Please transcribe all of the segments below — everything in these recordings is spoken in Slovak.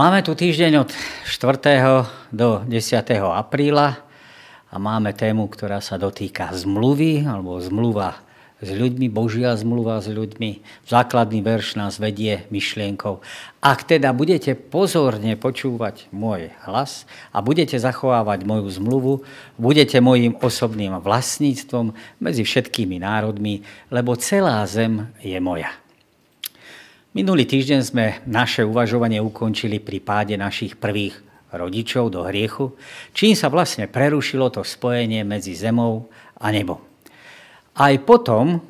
Máme tu týždeň od 4. do 10. apríla a máme tému, ktorá sa dotýka zmluvy alebo zmluva s ľuďmi, Božia zmluva s ľuďmi. Základný verš nás vedie myšlienkou. Ak teda budete pozorne počúvať môj hlas a budete zachovávať moju zmluvu, budete mojim osobným vlastníctvom medzi všetkými národmi, lebo celá zem je moja. Minulý týždeň sme naše uvažovanie ukončili pri páde našich prvých rodičov do hriechu, čím sa vlastne prerušilo to spojenie medzi zemou a nebom. Aj potom,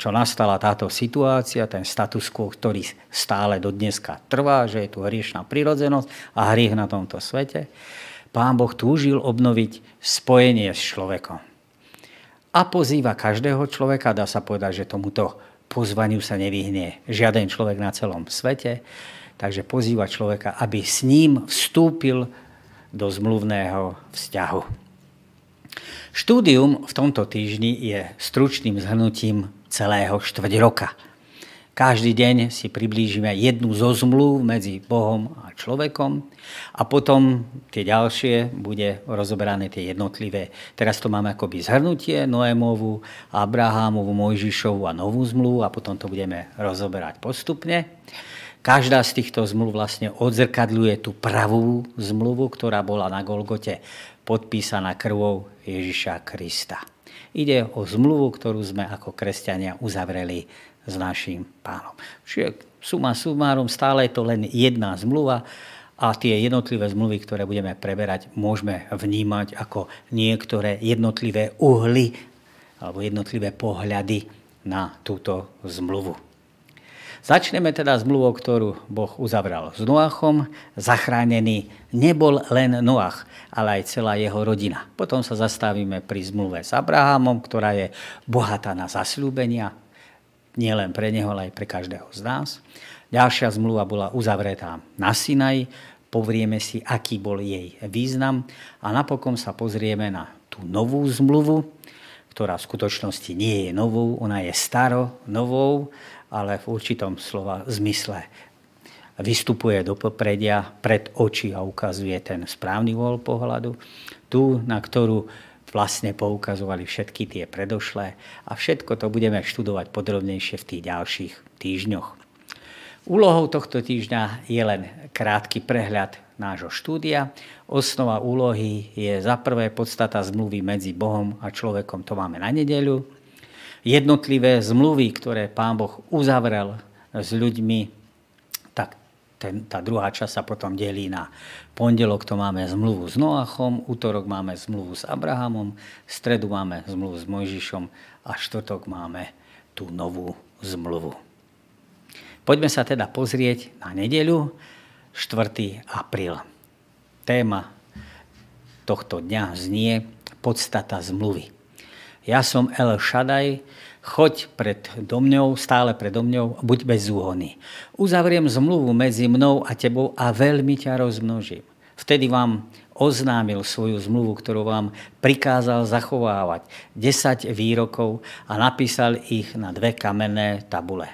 čo nastala táto situácia, ten status quo, ktorý stále do dneska trvá, že je tu hriešná prirodzenosť a hriech na tomto svete, pán Boh túžil obnoviť spojenie s človekom. A pozýva každého človeka, dá sa povedať, že tomuto pozvaniu sa nevyhne žiaden človek na celom svete, takže pozýva človeka, aby s ním vstúpil do zmluvného vzťahu. Štúdium v tomto týždni je stručným zhrnutím celého štvrť roka. Každý deň si priblížime jednu zo zmluv medzi Bohom a človekom a potom tie ďalšie bude rozoberané tie jednotlivé. Teraz to máme akoby zhrnutie Noémovu, Abrahámovu, Mojžišovu a novú zmluvu a potom to budeme rozoberať postupne. Každá z týchto zmluv vlastne odzrkadľuje tú pravú zmluvu, ktorá bola na Golgote podpísaná krvou Ježiša Krista. Ide o zmluvu, ktorú sme ako kresťania uzavreli s našim pánom. Čiže suma sumárom stále je to len jedna zmluva a tie jednotlivé zmluvy, ktoré budeme preberať, môžeme vnímať ako niektoré jednotlivé uhly alebo jednotlivé pohľady na túto zmluvu. Začneme teda zmluvou, ktorú Boh uzavral s Noachom. Zachránený nebol len Noach, ale aj celá jeho rodina. Potom sa zastavíme pri zmluve s Abrahamom, ktorá je bohatá na zasľúbenia, nie len pre neho, ale aj pre každého z nás. Ďalšia zmluva bola uzavretá na Sinaj, povrieme si, aký bol jej význam. A napokon sa pozrieme na tú novú zmluvu, ktorá v skutočnosti nie je novou, ona je staro novou, ale v určitom slova zmysle vystupuje do popredia, pred oči a ukazuje ten správny vol pohľadu, tú, na ktorú vlastne poukazovali všetky tie predošlé a všetko to budeme študovať podrobnejšie v tých ďalších týždňoch. Úlohou tohto týždňa je len krátky prehľad nášho štúdia. Osnova úlohy je za prvé podstata zmluvy medzi Bohom a človekom, to máme na nedeľu. Jednotlivé zmluvy, ktoré Pán Boh uzavrel s ľuďmi, ten, tá druhá časť sa potom delí na pondelok to máme zmluvu s Noachom, útorok máme zmluvu s Abrahamom, stredu máme zmluvu s Mojžišom a štvrtok máme tú novú zmluvu. Poďme sa teda pozrieť na nedeľu 4. apríl. Téma tohto dňa znie podstata zmluvy. Ja som El Shaddai, choď pred domňou, stále pred domňou, buď bez úhony. Uzavriem zmluvu medzi mnou a tebou a veľmi ťa rozmnožím. Vtedy vám oznámil svoju zmluvu, ktorú vám prikázal zachovávať 10 výrokov a napísal ich na dve kamenné tabule.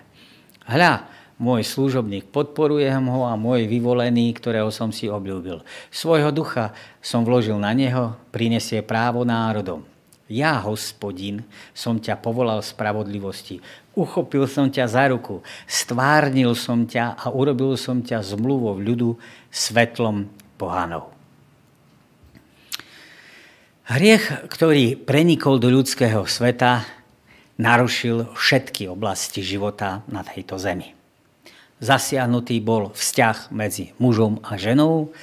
Hľa, môj služobník, podporujem ho a môj vyvolený, ktorého som si obľúbil. Svojho ducha som vložil na neho, prinesie právo národom. Ja, hospodin, som ťa povolal spravodlivosti. Uchopil som ťa za ruku, stvárnil som ťa a urobil som ťa zmluvou ľudu svetlom pohanov. Hriech, ktorý prenikol do ľudského sveta, narušil všetky oblasti života na tejto zemi. Zasiahnutý bol vzťah medzi mužom a ženou,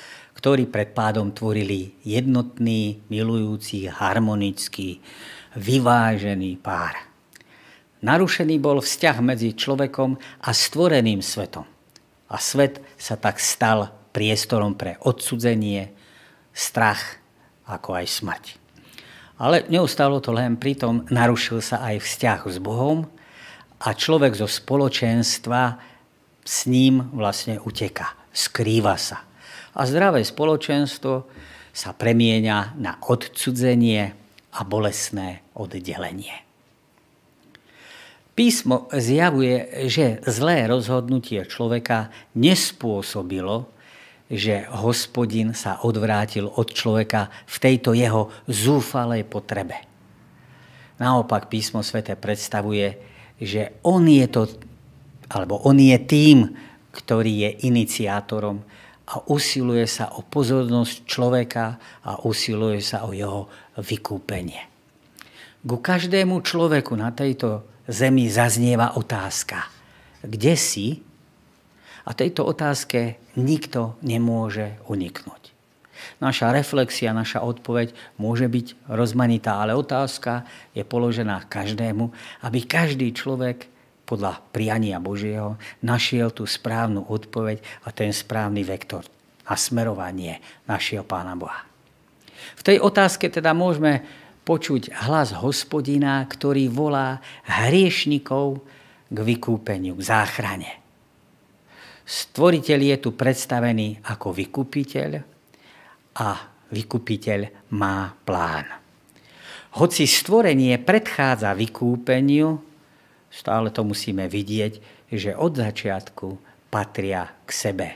ktorí pred pádom tvorili jednotný, milujúci, harmonický, vyvážený pár. Narušený bol vzťah medzi človekom a stvoreným svetom. A svet sa tak stal priestorom pre odsudzenie, strach, ako aj smrť. Ale neustalo to len pritom, narušil sa aj vzťah s Bohom a človek zo spoločenstva s ním vlastne uteka, skrýva sa a zdravé spoločenstvo sa premieňa na odcudzenie a bolesné oddelenie. Písmo zjavuje, že zlé rozhodnutie človeka nespôsobilo, že hospodin sa odvrátil od človeka v tejto jeho zúfalej potrebe. Naopak písmo svete predstavuje, že on je to, alebo on je tým, ktorý je iniciátorom a usiluje sa o pozornosť človeka a usiluje sa o jeho vykúpenie. Ku každému človeku na tejto zemi zaznieva otázka. Kde si? A tejto otázke nikto nemôže uniknúť. Naša reflexia, naša odpoveď môže byť rozmanitá, ale otázka je položená každému, aby každý človek podľa priania Božieho našiel tú správnu odpoveď a ten správny vektor a smerovanie našeho Pána Boha. V tej otázke teda môžeme počuť hlas hospodina, ktorý volá hriešnikov k vykúpeniu, k záchrane. Stvoriteľ je tu predstavený ako vykupiteľ a vykupiteľ má plán. Hoci stvorenie predchádza vykúpeniu, stále to musíme vidieť, že od začiatku patria k sebe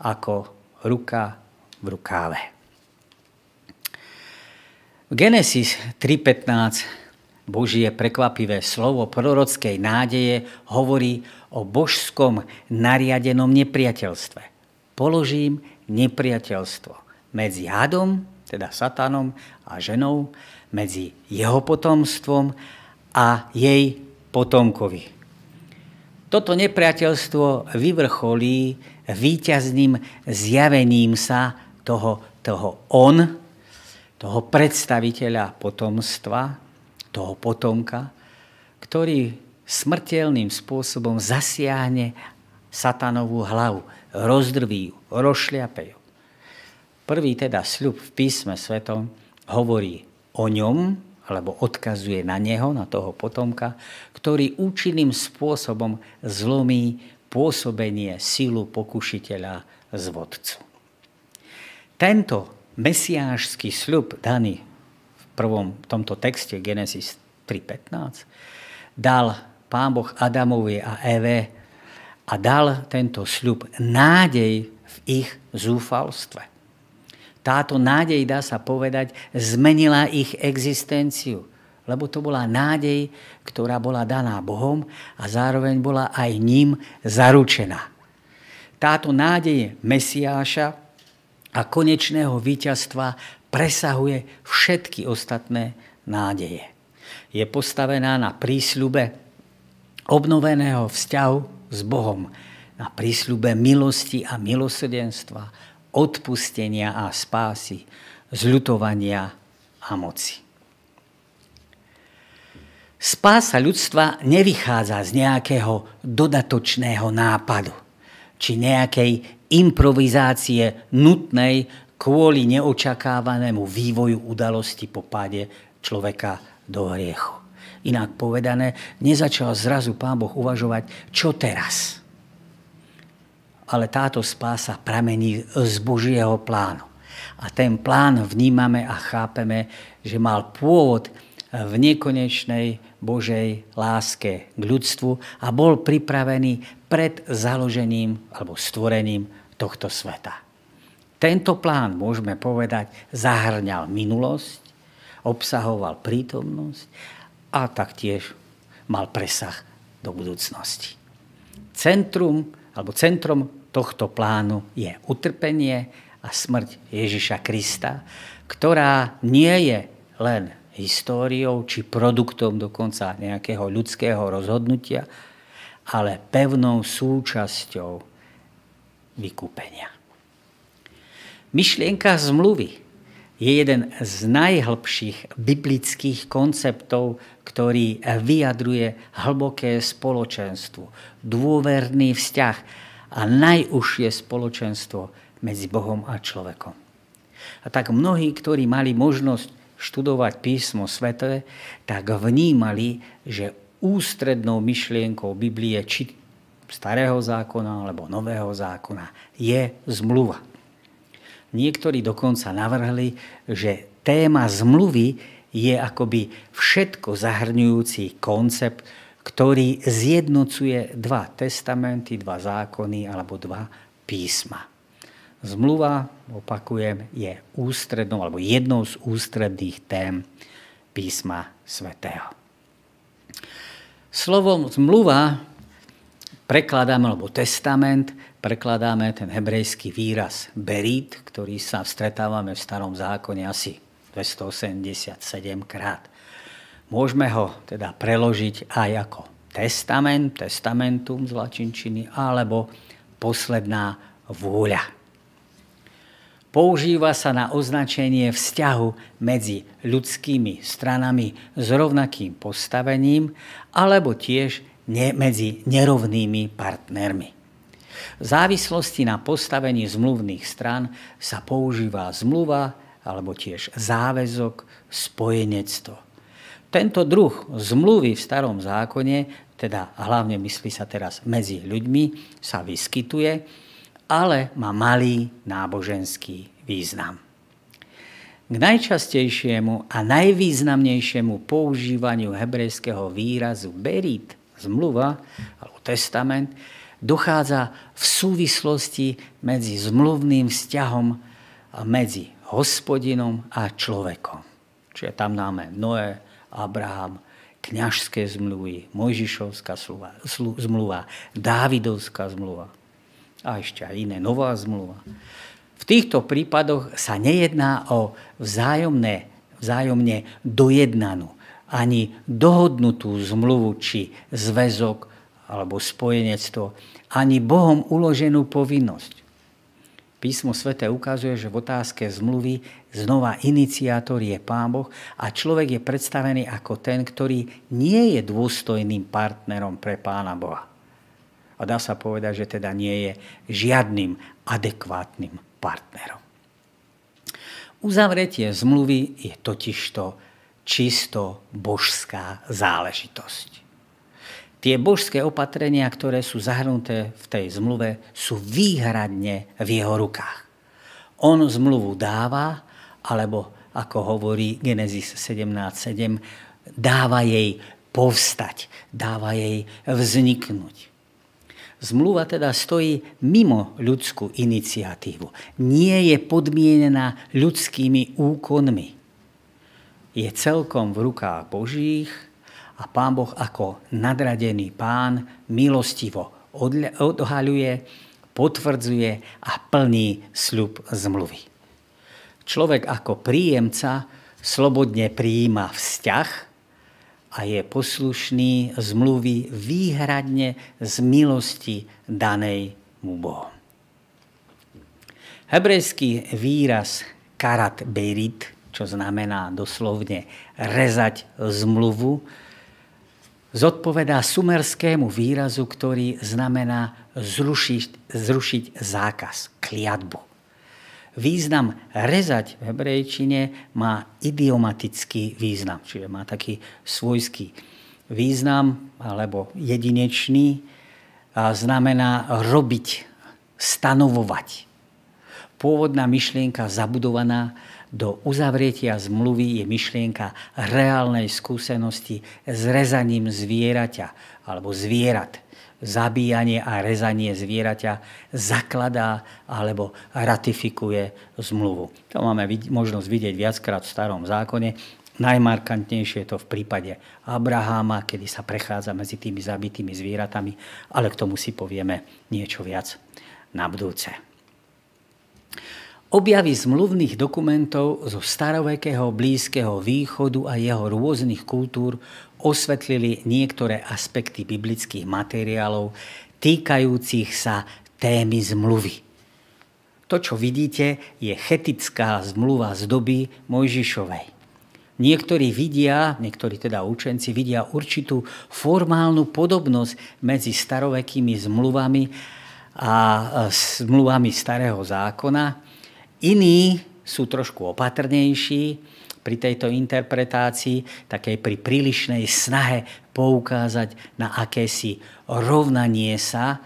ako ruka v rukáve. V Genesis 3.15 Božie prekvapivé slovo prorockej nádeje hovorí o božskom nariadenom nepriateľstve. Položím nepriateľstvo medzi hadom, teda satanom a ženou, medzi jeho potomstvom a jej potomkovi. Toto nepriateľstvo vyvrcholí víťazným zjavením sa toho, toho on, toho predstaviteľa potomstva, toho potomka, ktorý smrteľným spôsobom zasiahne satanovú hlavu, rozdrví ju, rozšliape ju. Prvý teda sľub v písme svetom hovorí o ňom, alebo odkazuje na neho, na toho potomka, ktorý účinným spôsobom zlomí pôsobenie sílu pokušiteľa z vodcu. Tento mesiášský sľub daný v prvom tomto texte Genesis 3.15 dal pán Boh Adamovi a Eve a dal tento sľub nádej v ich zúfalstve. Táto nádej, dá sa povedať, zmenila ich existenciu, lebo to bola nádej, ktorá bola daná Bohom a zároveň bola aj ním zaručená. Táto nádej Mesiáša a konečného víťazstva presahuje všetky ostatné nádeje. Je postavená na prísľube obnoveného vzťahu s Bohom, na prísľube milosti a milosrdenstva, odpustenia a spásy, zľutovania a moci. Spása ľudstva nevychádza z nejakého dodatočného nápadu či nejakej improvizácie nutnej kvôli neočakávanému vývoju udalosti po páde človeka do hriechu. Inak povedané, nezačal zrazu Pán Boh uvažovať, čo teraz. Ale táto spása pramení z Božieho plánu. A ten plán vnímame a chápeme, že mal pôvod v nekonečnej Božej láske k ľudstvu a bol pripravený pred založením alebo stvorením tohto sveta. Tento plán, môžeme povedať, zahrňal minulosť, obsahoval prítomnosť a taktiež mal presah do budúcnosti. Centrum, alebo centrom tohto plánu je utrpenie a smrť Ježiša Krista, ktorá nie je len históriou či produktom dokonca nejakého ľudského rozhodnutia, ale pevnou súčasťou vykúpenia. Myšlienka zmluvy je jeden z najhlbších biblických konceptov, ktorý vyjadruje hlboké spoločenstvo, dôverný vzťah a najúžšie spoločenstvo medzi Bohom a človekom. A tak mnohí, ktorí mali možnosť študovať písmo sveté, tak vnímali, že ústrednou myšlienkou Biblie, či starého zákona alebo nového zákona je zmluva. Niektorí dokonca navrhli, že téma zmluvy je akoby všetko zahrňujúci koncept, ktorý zjednocuje dva testamenty, dva zákony alebo dva písma. Zmluva, opakujem, je ústrednou alebo jednou z ústredných tém písma svätého. Slovom zmluva prekladáme, alebo testament, prekladáme ten hebrejský výraz berit, ktorý sa stretávame v starom zákone asi 287 krát. Môžeme ho teda preložiť aj ako testament, testamentum z lačinčiny, alebo posledná vôľa. Používa sa na označenie vzťahu medzi ľudskými stranami s rovnakým postavením alebo tiež ne, medzi nerovnými partnermi. V závislosti na postavení zmluvných stran sa používa zmluva alebo tiež záväzok, spojenectvo. Tento druh zmluvy v starom zákone, teda hlavne myslí sa teraz medzi ľuďmi, sa vyskytuje ale má malý náboženský význam. K najčastejšiemu a najvýznamnejšiemu používaniu hebrejského výrazu berit, zmluva alebo testament, dochádza v súvislosti medzi zmluvným vzťahom medzi hospodinom a človekom. Čiže tam máme Noé, Abraham, kňažské zmluvy, Mojžišovská zmluva, Dávidovská zmluva a ešte aj iné, nová zmluva. V týchto prípadoch sa nejedná o vzájomné, vzájomne dojednanú ani dohodnutú zmluvu či zväzok alebo spojenectvo, ani Bohom uloženú povinnosť. Písmo svete ukazuje, že v otázke zmluvy znova iniciátor je Pán Boh a človek je predstavený ako ten, ktorý nie je dôstojným partnerom pre Pána Boha a dá sa povedať, že teda nie je žiadnym adekvátnym partnerom. Uzavretie zmluvy je totižto čisto božská záležitosť. Tie božské opatrenia, ktoré sú zahrnuté v tej zmluve, sú výhradne v jeho rukách. On zmluvu dáva, alebo ako hovorí Genesis 17.7, dáva jej povstať, dáva jej vzniknúť. Zmluva teda stojí mimo ľudskú iniciatívu. Nie je podmienená ľudskými úkonmi. Je celkom v rukách Božích a Pán Boh ako nadradený pán milostivo odhaľuje, potvrdzuje a plní sľub zmluvy. Človek ako príjemca slobodne prijíma vzťah, a je poslušný zmluvy výhradne z milosti danej mu Bohom. Hebrejský výraz karat berit, čo znamená doslovne rezať zmluvu, zodpovedá sumerskému výrazu, ktorý znamená zrušiť, zrušiť zákaz, kliatbu. Význam rezať v hebrejčine má idiomatický význam, čiže má taký svojský význam alebo jedinečný a znamená robiť, stanovovať. Pôvodná myšlienka zabudovaná do uzavretia zmluvy je myšlienka reálnej skúsenosti s rezaním zvieraťa alebo zvierat zabíjanie a rezanie zvieraťa zakladá alebo ratifikuje zmluvu. To máme možnosť vidieť viackrát v starom zákone. Najmarkantnejšie je to v prípade Abraháma, kedy sa prechádza medzi tými zabitými zvieratami, ale k tomu si povieme niečo viac na budúce. Objavy zmluvných dokumentov zo starovekého Blízkeho východu a jeho rôznych kultúr osvetlili niektoré aspekty biblických materiálov týkajúcich sa témy zmluvy. To, čo vidíte, je chetická zmluva z doby Mojžišovej. Niektorí vidia, niektorí teda učenci vidia určitú formálnu podobnosť medzi starovekými zmluvami a zmluvami starého zákona. Iní sú trošku opatrnejší, pri tejto interpretácii, takej pri prílišnej snahe poukázať na akési rovnanie sa,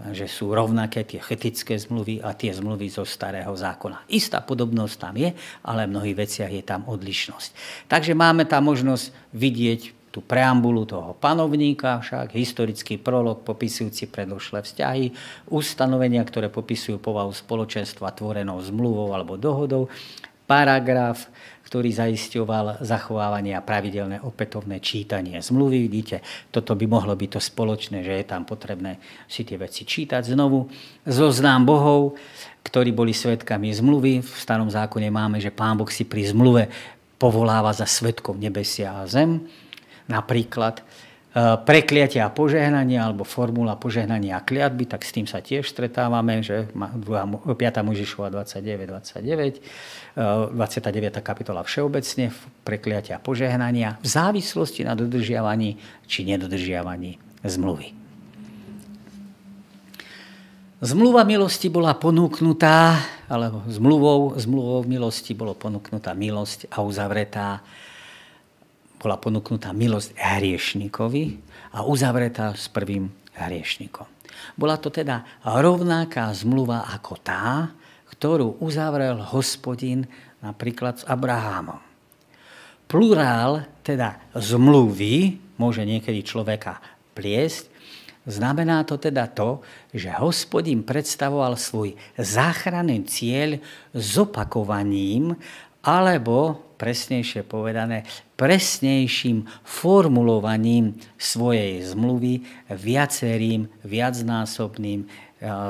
že sú rovnaké tie chetické zmluvy a tie zmluvy zo starého zákona. Istá podobnosť tam je, ale v mnohých veciach je tam odlišnosť. Takže máme tam možnosť vidieť tú preambulu toho panovníka, však historický prolog popisujúci predošlé vzťahy, ustanovenia, ktoré popisujú povahu spoločenstva tvorenou zmluvou alebo dohodou, paragraf, ktorý zaisťoval zachovávanie a pravidelné opätovné čítanie zmluvy. Vidíte, toto by mohlo byť to spoločné, že je tam potrebné si tie veci čítať znovu. Zoznám bohov, ktorí boli svetkami zmluvy. V starom zákone máme, že pán Boh si pri zmluve povoláva za svetkov nebesia a zem. Napríklad prekliatia a požehnania alebo formula požehnania a kliatby, tak s tým sa tiež stretávame, že 5. Možišova 29, 29, 29. kapitola všeobecne, prekliatia a požehnania v závislosti na dodržiavaní či nedodržiavaní zmluvy. Zmluva milosti bola ponúknutá, alebo zmluvou, zmluvou milosti bolo ponúknutá milosť a uzavretá bola ponúknutá milosť hriešnikovi a uzavretá s prvým hriešnikom. Bola to teda rovnaká zmluva ako tá, ktorú uzavrel hospodin napríklad s Abrahámom. Plurál, teda zmluvy, môže niekedy človeka pliesť, Znamená to teda to, že hospodin predstavoval svoj záchranný cieľ zopakovaním alebo presnejšie povedané, presnejším formulovaním svojej zmluvy viacerým, viacnásobným e,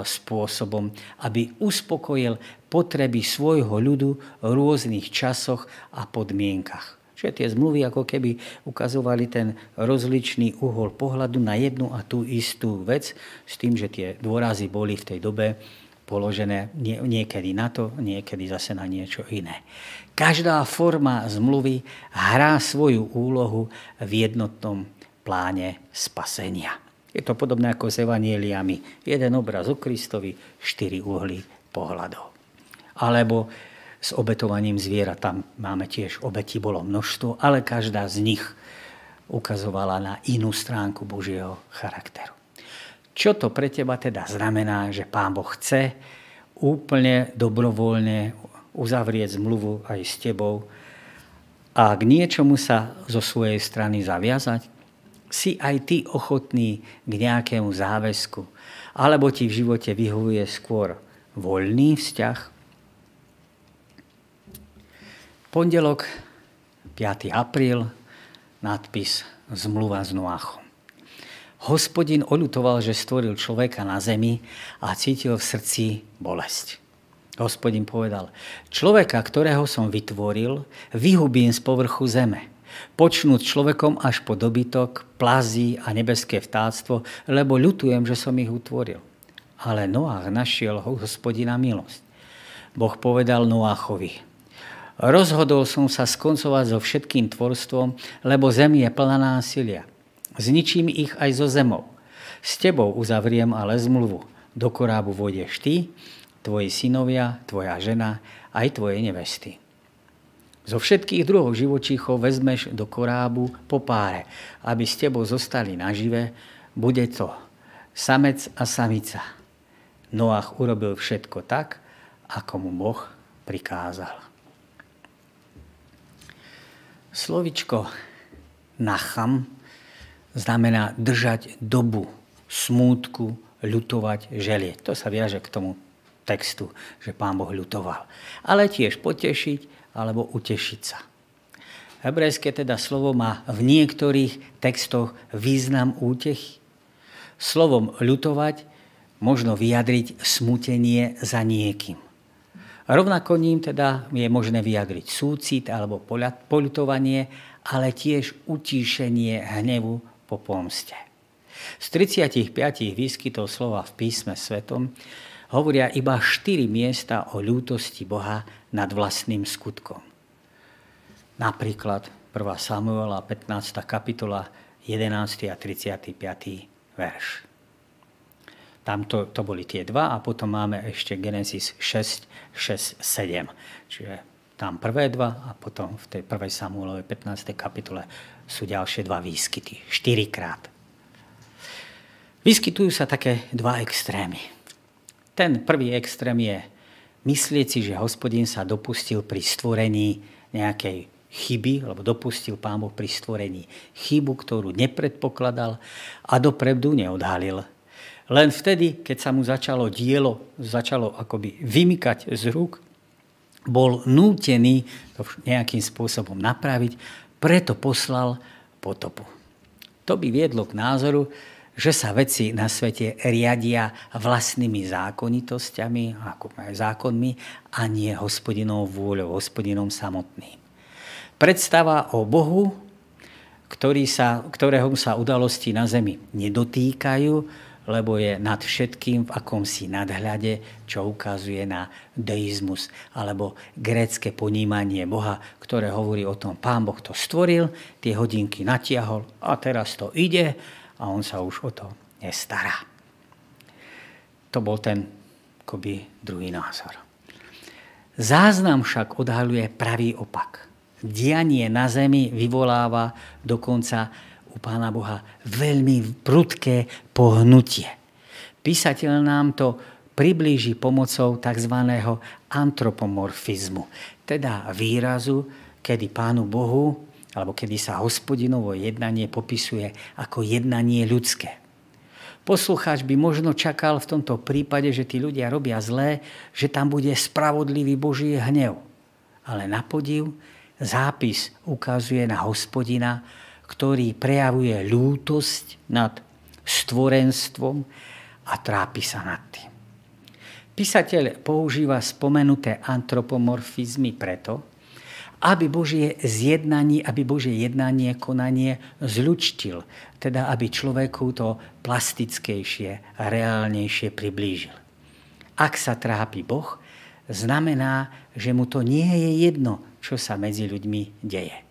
spôsobom, aby uspokojil potreby svojho ľudu v rôznych časoch a podmienkach. Čiže tie zmluvy ako keby ukazovali ten rozličný uhol pohľadu na jednu a tú istú vec, s tým, že tie dôrazy boli v tej dobe položené niekedy na to, niekedy zase na niečo iné. Každá forma zmluvy hrá svoju úlohu v jednotnom pláne spasenia. Je to podobné ako s evanieliami. Jeden obraz o Kristovi, štyri uhly pohľadov. Alebo s obetovaním zviera. Tam máme tiež obeti, bolo množstvo, ale každá z nich ukazovala na inú stránku Božieho charakteru. Čo to pre teba teda znamená, že Pán Boh chce úplne dobrovoľne uzavrieť zmluvu aj s tebou a k niečomu sa zo svojej strany zaviazať? Si aj ty ochotný k nejakému záväzku? Alebo ti v živote vyhovuje skôr voľný vzťah? Pondelok, 5. apríl, nadpis Zmluva s Noachom. Hospodin oľutoval, že stvoril človeka na zemi a cítil v srdci bolesť. Hospodin povedal, človeka, ktorého som vytvoril, vyhubím z povrchu zeme. Počnúť človekom až po dobytok, plazí a nebeské vtáctvo, lebo ľutujem, že som ich utvoril. Ale Noach našiel hospodina milosť. Boh povedal Noachovi, rozhodol som sa skoncovať so všetkým tvorstvom, lebo zem je plná násilia. Zničím ich aj zo zemou. S tebou uzavriem ale zmluvu. Do korábu vôjdeš ty, tvoji synovia, tvoja žena, aj tvoje nevesty. Zo všetkých druhov živočíchov vezmeš do korábu po páre, aby s tebou zostali nažive, bude to samec a samica. Noach urobil všetko tak, ako mu Boh prikázal. Slovičko nacham znamená držať dobu, smútku, ľutovať, želieť. To sa viaže k tomu textu, že pán Boh ľutoval. Ale tiež potešiť alebo utešiť sa. Hebrejské teda slovo má v niektorých textoch význam útechy. Slovom ľutovať možno vyjadriť smutenie za niekým. Rovnako ním teda je možné vyjadriť súcit alebo poľutovanie, ale tiež utíšenie hnevu po pomste. Z 35 výskytov slova v písme svetom hovoria iba 4 miesta o ľútosti Boha nad vlastným skutkom. Napríklad 1. Samuela 15. kapitola 11. a 35. verš. Tam to, to boli tie dva a potom máme ešte Genesis 6, 6, 7. Čiže tam prvé dva a potom v tej 1. Samuelovej 15. kapitole sú ďalšie dva výskyty. Štyrikrát. Vyskytujú sa také dva extrémy. Ten prvý extrém je myslieť si, že hospodin sa dopustil pri stvorení nejakej chyby, alebo dopustil Pán Boh pri stvorení chybu, ktorú nepredpokladal a dopredu neodhalil. Len vtedy, keď sa mu začalo dielo, začalo akoby vymykať z rúk, bol nútený to nejakým spôsobom napraviť, preto poslal potopu. To by viedlo k názoru, že sa veci na svete riadia vlastnými zákonitosťami, ako aj zákonmi, a nie hospodinou vôľou, hospodinom samotným. Predstava o Bohu, ktorý sa, ktorého sa udalosti na zemi nedotýkajú, lebo je nad všetkým v akomsi nadhľade, čo ukazuje na deizmus, alebo grécke ponímanie Boha, ktoré hovorí o tom, pán Boh to stvoril, tie hodinky natiahol a teraz to ide a on sa už o to nestará. To bol ten akoby druhý názor. Záznam však odhaluje pravý opak. Dianie na zemi vyvoláva dokonca u Pána Boha veľmi prudké pohnutie. Písateľ nám to priblíži pomocou tzv. antropomorfizmu, teda výrazu, kedy Pánu Bohu alebo kedy sa hospodinovo jednanie popisuje ako jednanie ľudské. Poslucháč by možno čakal v tomto prípade, že tí ľudia robia zlé, že tam bude spravodlivý Boží hnev. Ale na podiv zápis ukazuje na hospodina, ktorý prejavuje ľútosť nad stvorenstvom a trápi sa nad tým. Písateľ používa spomenuté antropomorfizmy preto, aby Božie zjednanie, aby Božie jednanie, konanie zľučtil, teda aby človeku to plastickejšie reálnejšie priblížil. Ak sa trápi Boh, znamená, že mu to nie je jedno, čo sa medzi ľuďmi deje.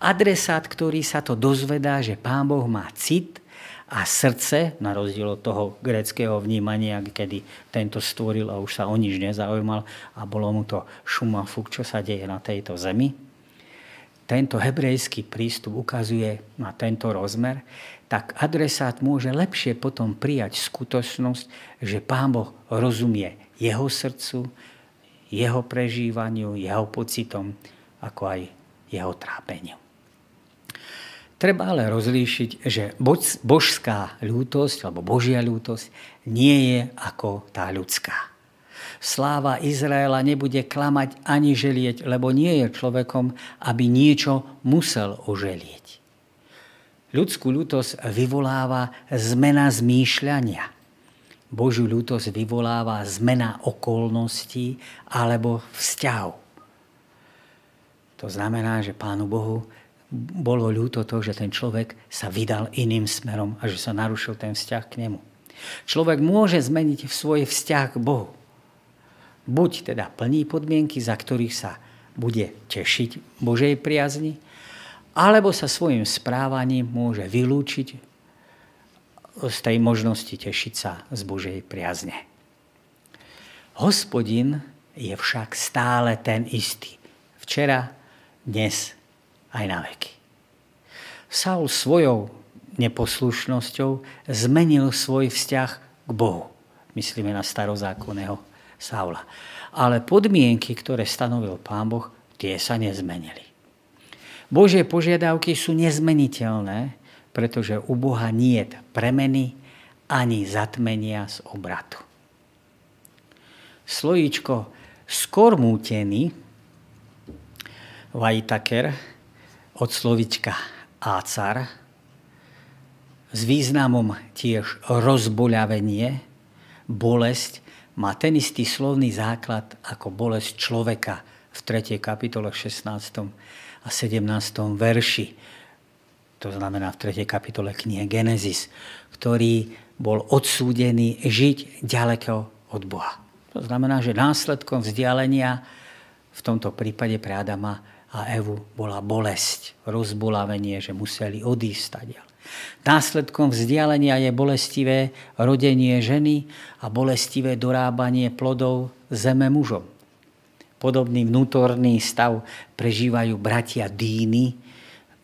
Adresát, ktorý sa to dozvedá, že Pán Boh má cit, a srdce, na rozdiel od toho greckého vnímania, kedy tento stvoril a už sa o nič nezaujímal a bolo mu to šuma fuk, čo sa deje na tejto zemi. Tento hebrejský prístup ukazuje na tento rozmer, tak adresát môže lepšie potom prijať skutočnosť, že Pán Boh rozumie jeho srdcu, jeho prežívaniu, jeho pocitom, ako aj jeho trápeniu. Treba ale rozlíšiť, že božská ľútosť alebo božia ľútosť nie je ako tá ľudská. Sláva Izraela nebude klamať ani želieť, lebo nie je človekom, aby niečo musel oželieť. Ľudskú ľútosť vyvoláva zmena zmýšľania. Božiu ľútosť vyvoláva zmena okolností alebo vzťahov. To znamená, že Pánu Bohu bolo ľúto to, že ten človek sa vydal iným smerom a že sa narušil ten vzťah k nemu. Človek môže zmeniť v svoj vzťah k Bohu. Buď teda plní podmienky, za ktorých sa bude tešiť Božej priazni, alebo sa svojim správaním môže vylúčiť z tej možnosti tešiť sa z Božej priazne. Hospodin je však stále ten istý. Včera, dnes aj na veky. Saul svojou neposlušnosťou zmenil svoj vzťah k Bohu. Myslíme na starozákonného Saula. Ale podmienky, ktoré stanovil Pán Boh, tie sa nezmenili. Božie požiadavky sú nezmeniteľné, pretože u Boha nie je premeny ani zatmenia z obratu. Slojíčko skormútený, Vajtaker, od slovička ácar s významom tiež rozboľavenie, bolesť, má ten istý slovný základ ako bolesť človeka v 3. kapitole 16. a 17. verši. To znamená v 3. kapitole knihe Genesis, ktorý bol odsúdený žiť ďaleko od Boha. To znamená, že následkom vzdialenia v tomto prípade pre Adama a Evu bola bolesť, rozbolavenie, že museli odísť Následkom vzdialenia je bolestivé rodenie ženy a bolestivé dorábanie plodov zeme mužom. Podobný vnútorný stav prežívajú bratia Dýny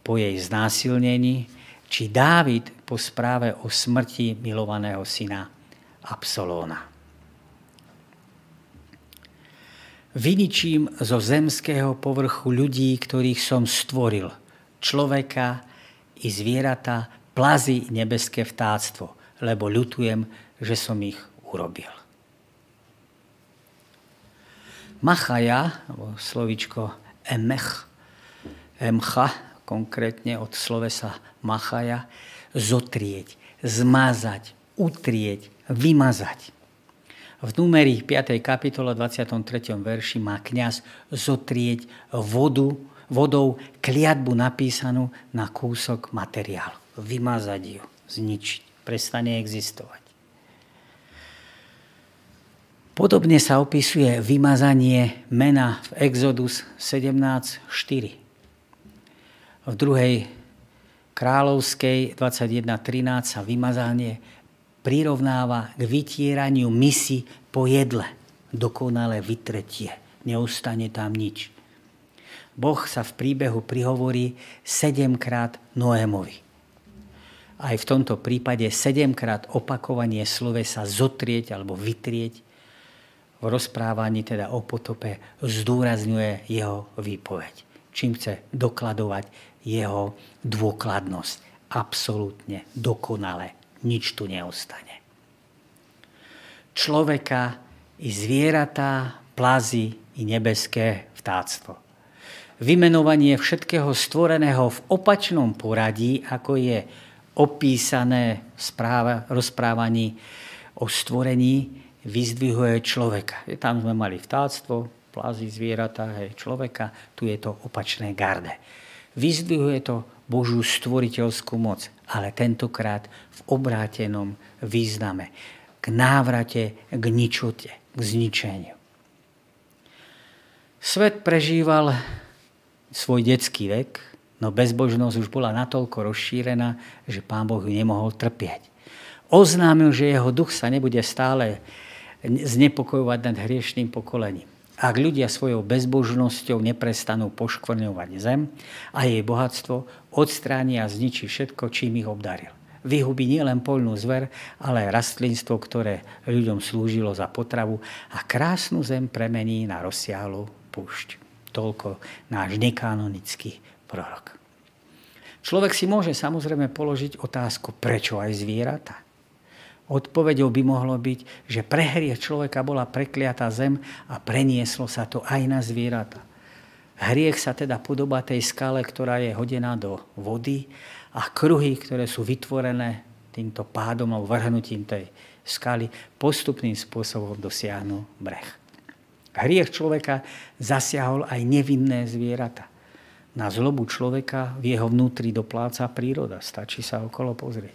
po jej znásilnení, či Dávid po správe o smrti milovaného syna Absolóna. Vyničím zo zemského povrchu ľudí, ktorých som stvoril. Človeka i zvieratá, plazy nebeské vtáctvo, lebo ľutujem, že som ich urobil. Machaja, slovičko emech, emcha, konkrétne od slovesa machaja, zotrieť, zmazať, utrieť, vymazať. V numeri 5. kapitole 23. verši má kňaz zotrieť vodu, vodou kliatbu napísanú na kúsok materiálu. Vymazať ju, zničiť, prestane existovať. Podobne sa opisuje vymazanie mena v Exodus 17.4. V druhej kráľovskej 21.13 sa vymazanie prirovnáva k vytieraniu misy po jedle. Dokonalé vytretie. Neustane tam nič. Boh sa v príbehu prihovorí sedemkrát Noémovi. Aj v tomto prípade sedemkrát opakovanie slovesa zotrieť alebo vytrieť v rozprávaní teda o potope zdôrazňuje jeho výpoveď. Čím chce dokladovať jeho dôkladnosť. Absolútne, dokonale, nič tu neostane. Človeka i zvieratá, plazy i nebeské vtáctvo. Vymenovanie všetkého stvoreného v opačnom poradí, ako je opísané v správa, rozprávaní o stvorení, vyzdvihuje človeka. Tam sme mali vtáctvo, plazy zvieratá, hej, človeka, tu je to opačné garde. Vyzdvihuje to Božú stvoriteľskú moc, ale tentokrát v obrátenom význame. K návrate, k ničote, k zničeniu. Svet prežíval svoj detský vek, no bezbožnosť už bola natoľko rozšírená, že pán Boh ju nemohol trpieť. Oznámil, že jeho duch sa nebude stále znepokojovať nad hriešným pokolením. Ak ľudia svojou bezbožnosťou neprestanú poškvrňovať zem a jej bohatstvo, odstráni a zničí všetko, čím ich obdaril. Vyhubí nielen polnú zver, ale aj rastlinstvo, ktoré ľuďom slúžilo za potravu a krásnu zem premení na rozsiahlu púšť. Toľko náš nekanonický prorok. Človek si môže samozrejme položiť otázku, prečo aj zvieratá? Odpovedou by mohlo byť, že pre hriech človeka bola prekliatá zem a prenieslo sa to aj na zvieratá. Hriech sa teda podobá tej skale, ktorá je hodená do vody a kruhy, ktoré sú vytvorené týmto pádom a vrhnutím tej skaly, postupným spôsobom dosiahnu breh. Hriech človeka zasiahol aj nevinné zvieratá. Na zlobu človeka v jeho vnútri dopláca príroda. Stačí sa okolo pozrieť.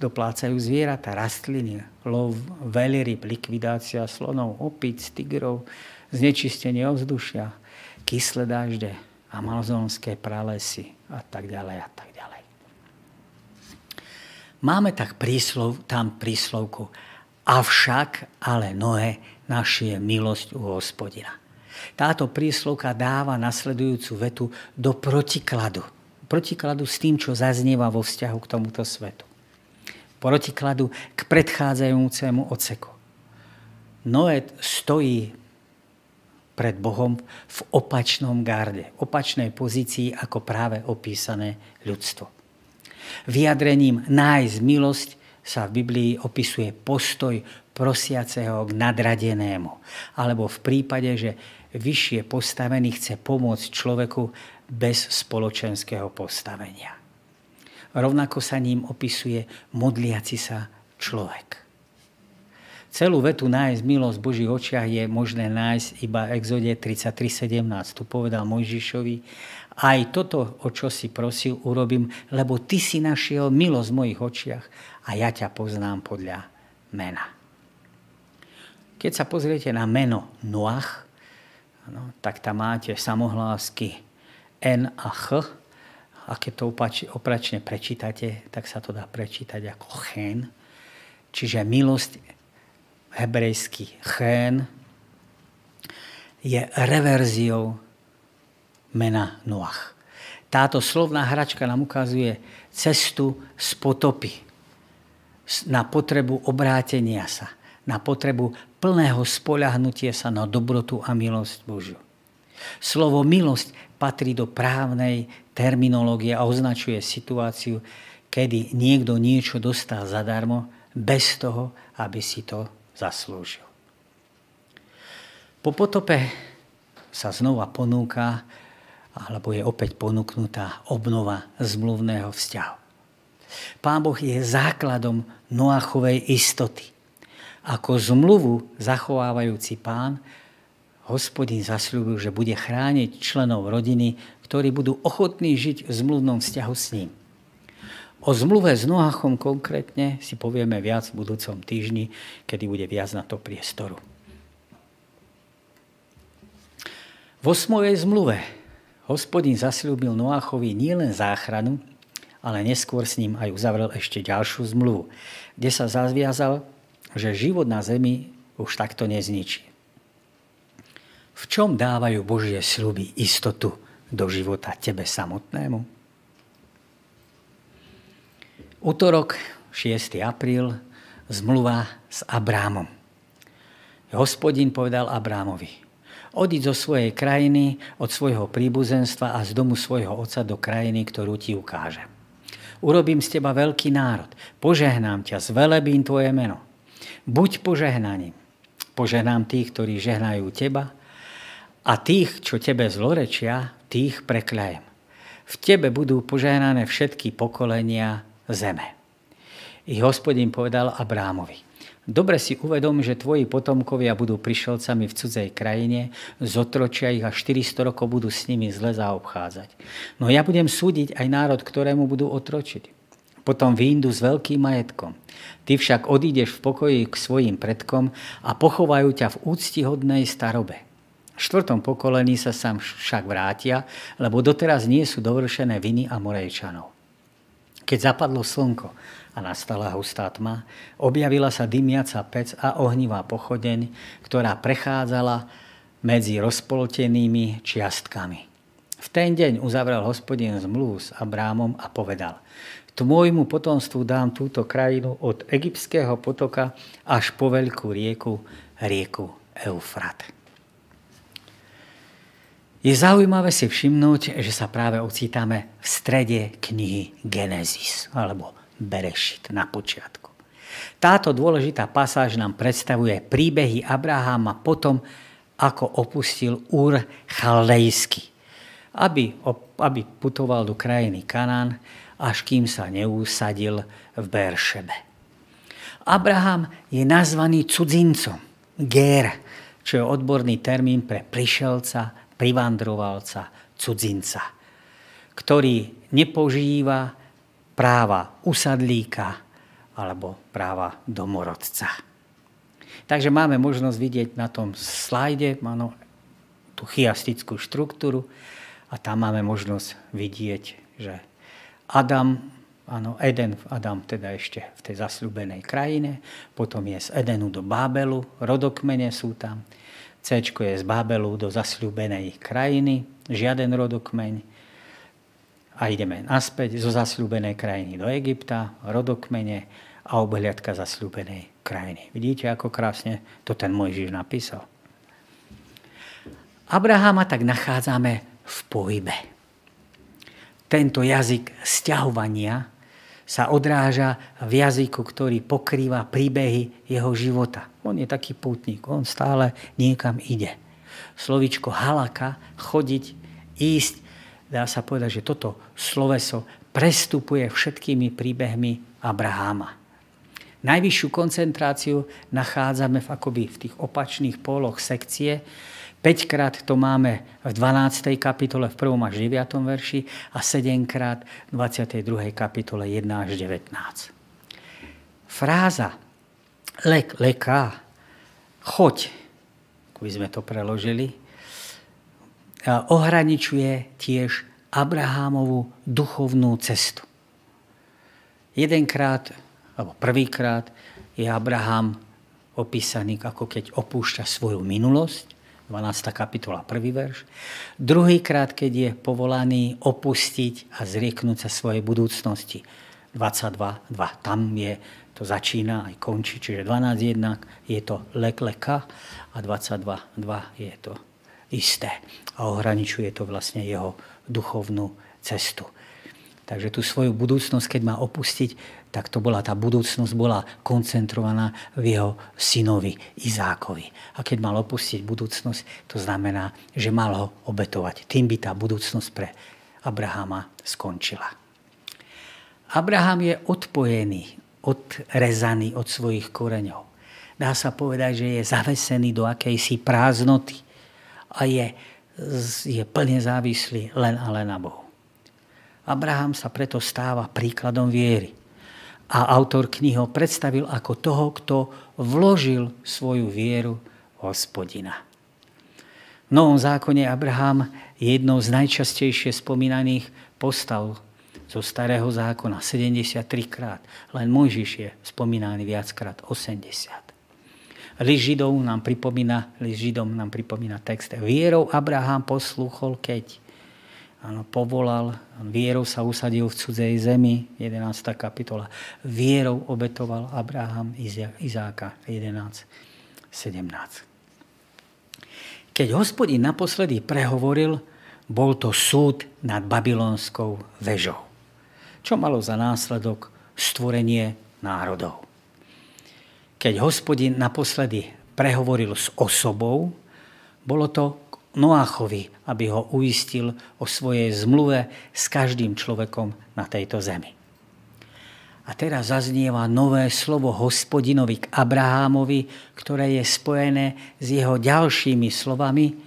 Doplácajú zvieratá, rastliny, lov veľryb, likvidácia slonov, opic, tigrov, znečistenie ovzdušia, kyslé dažde, amazonské pralesy a tak ďalej a tak ďalej. Máme tak príslov, tam príslovku avšak, ale Noé našie milosť u hospodina. Táto príslovka dáva nasledujúcu vetu do protikladu. Protikladu s tým, čo zaznieva vo vzťahu k tomuto svetu. Protikladu k predchádzajúcemu oceku. Noé stojí pred Bohom v opačnom garde, opačnej pozícii ako práve opísané ľudstvo. Vyjadrením nájsť milosť sa v Biblii opisuje postoj prosiaceho k nadradenému. Alebo v prípade, že vyššie postavený chce pomôcť človeku bez spoločenského postavenia. Rovnako sa ním opisuje modliaci sa človek. Celú vetu nájsť milosť v Božích očiach je možné nájsť iba v exode 33.17. Tu povedal Mojžišovi, aj toto, o čo si prosil, urobím, lebo ty si našiel milosť v mojich očiach a ja ťa poznám podľa mena. Keď sa pozriete na meno Noach, no, tak tam máte samohlásky N a Ch. A keď to opačne prečítate, tak sa to dá prečítať ako chen. Čiže milosť hebrejský chen je reverziou mena Noach. Táto slovná hračka nám ukazuje cestu z potopy na potrebu obrátenia sa, na potrebu plného spoľahnutia sa na dobrotu a milosť Božiu. Slovo milosť patrí do právnej terminológie a označuje situáciu, kedy niekto niečo dostal zadarmo bez toho, aby si to zaslúžil. Po potope sa znova ponúka, alebo je opäť ponúknutá obnova zmluvného vzťahu. Pán Boh je základom Noachovej istoty. Ako zmluvu zachovávajúci pán, hospodin zasľúbil, že bude chrániť členov rodiny, ktorí budú ochotní žiť v zmluvnom vzťahu s ním. O zmluve s Noachom konkrétne si povieme viac v budúcom týždni, kedy bude viac na to priestoru. V osmovej zmluve hospodin zasľúbil Noachovi nielen záchranu, ale neskôr s ním aj uzavrel ešte ďalšiu zmluvu, kde sa zaviazal, že život na zemi už takto nezničí. V čom dávajú Božie sľuby istotu do života tebe samotnému? Útorok, 6. apríl, zmluva s Abrámom. Hospodin povedal Abrámovi, Odiť zo svojej krajiny, od svojho príbuzenstva a z domu svojho otca do krajiny, ktorú ti ukáže. Urobím z teba veľký národ. Požehnám ťa, zvelebím tvoje meno. Buď požehnaním. Požehnám tých, ktorí žehnajú teba a tých, čo tebe zlorečia, tých prekľajem. V tebe budú požehnané všetky pokolenia zeme. I hospodin povedal Abrámovi. Dobre si uvedom, že tvoji potomkovia budú prišelcami v cudzej krajine, zotročia ich a 400 rokov budú s nimi zle zaobchádzať. No ja budem súdiť aj národ, ktorému budú otročiť. Potom výjdu s veľkým majetkom. Ty však odídeš v pokoji k svojim predkom a pochovajú ťa v úctihodnej starobe. V štvrtom pokolení sa sam však vrátia, lebo doteraz nie sú dovršené viny a morejčanov. Keď zapadlo slnko a nastala hustá tma, objavila sa dymiaca pec a ohnivá pochodeň, ktorá prechádzala medzi rozpoltenými čiastkami. V ten deň uzavrel hospodin zmluvu s Abrámom a povedal Tvojmu potomstvu dám túto krajinu od egyptského potoka až po veľkú rieku, rieku Eufrat. Je zaujímavé si všimnúť, že sa práve ocítame v strede knihy Genesis, alebo Berešit na počiatku. Táto dôležitá pasáž nám predstavuje príbehy Abraháma potom, ako opustil Úr Chaldejsky, aby, aby putoval do krajiny Kanán, až kým sa neúsadil v Beršebe. Abraham je nazvaný cudzincom, Gér, čo je odborný termín pre prišelca, privandrovalca, cudzinca, ktorý nepožíva práva usadlíka alebo práva domorodca. Takže máme možnosť vidieť na tom slajde ano, tú chiastickú štruktúru a tam máme možnosť vidieť, že Adam, áno, Eden, Adam teda ešte v tej zasľúbenej krajine, potom je z Edenu do Bábelu, rodokmene sú tam, C je z Bábelu do zasľúbenej krajiny, žiaden rodokmeň, a ideme naspäť zo zasľúbenej krajiny do Egypta, rodokmene a obhliadka zasľúbenej krajiny. Vidíte, ako krásne to ten Mojžiš napísal. Abrahama tak nachádzame v pohybe. Tento jazyk sťahovania sa odráža v jazyku, ktorý pokrýva príbehy jeho života. On je taký pútnik, on stále niekam ide. Slovičko halaka, chodiť, ísť, dá sa povedať, že toto sloveso prestupuje všetkými príbehmi Abraháma. Najvyššiu koncentráciu nachádzame v, akoby v tých opačných póloch sekcie. 5 krát to máme v 12. kapitole v 1. až 9. verši a 7 krát v 22. kapitole 1 až 19. Fráza lek, leká, choď, ako by sme to preložili, ohraničuje tiež Abrahámovú duchovnú cestu. Jedenkrát, alebo prvýkrát, je Abraham opísaný ako keď opúšťa svoju minulosť, 12. kapitola, prvý verš. Druhýkrát, keď je povolaný opustiť a zrieknúť sa svojej budúcnosti, 22.2. Tam je to začína aj končí, čiže 12 jednak je to lek leka a 22 2 je to isté. A ohraničuje to vlastne jeho duchovnú cestu. Takže tú svoju budúcnosť, keď má opustiť, tak to bola, tá budúcnosť bola koncentrovaná v jeho synovi Izákovi. A keď mal opustiť budúcnosť, to znamená, že mal ho obetovať. Tým by tá budúcnosť pre Abrahama skončila. Abraham je odpojený, odrezaný od svojich koreňov. Dá sa povedať, že je zavesený do akejsi prázdnoty a je, je plne závislý len a len na Bohu. Abraham sa preto stáva príkladom viery. A autor knihy ho predstavil ako toho, kto vložil svoju vieru hospodina. V Novom zákone Abraham je jednou z najčastejšie spomínaných postav zo starého zákona 73 krát. Len Mojžiš je spomínaný viackrát 80. List Židov nám pripomína, list Židom nám pripomína text. Vierou Abraham poslúchol, keď Áno, povolal, vierou sa usadil v cudzej zemi, 11. kapitola. Vierou obetoval Abraham Izáka, 11. 17. Keď hospodin naposledy prehovoril, bol to súd nad babylonskou vežou, čo malo za následok stvorenie národov. Keď hospodin naposledy prehovoril s osobou, bolo to Noáchovi, aby ho uistil o svojej zmluve s každým človekom na tejto zemi. A teraz zaznieva nové slovo hospodinovi k Abrahámovi, ktoré je spojené s jeho ďalšími slovami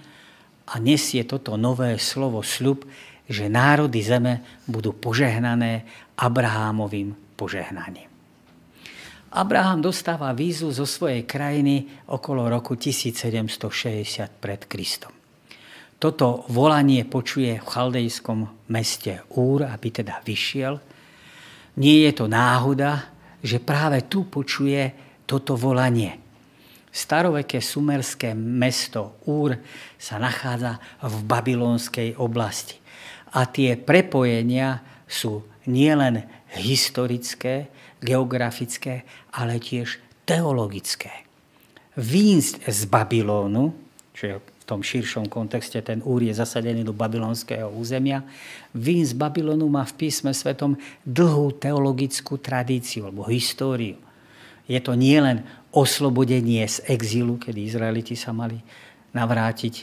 a nesie toto nové slovo sľub, že národy zeme budú požehnané Abrahámovým požehnaním. Abraham dostáva vízu zo svojej krajiny okolo roku 1760 pred Kristom. Toto volanie počuje v chaldejskom meste Úr, aby teda vyšiel. Nie je to náhoda, že práve tu počuje toto volanie. Staroveké sumerské mesto Úr sa nachádza v babylonskej oblasti. A tie prepojenia sú nielen historické, geografické, ale tiež teologické. Výjsť z Babylónu, čo je v tom širšom kontexte ten úr je zasadený do babylonského územia. Vín z Babylonu má v písme svetom dlhú teologickú tradíciu alebo históriu. Je to nielen oslobodenie z exílu, kedy Izraeliti sa mali navrátiť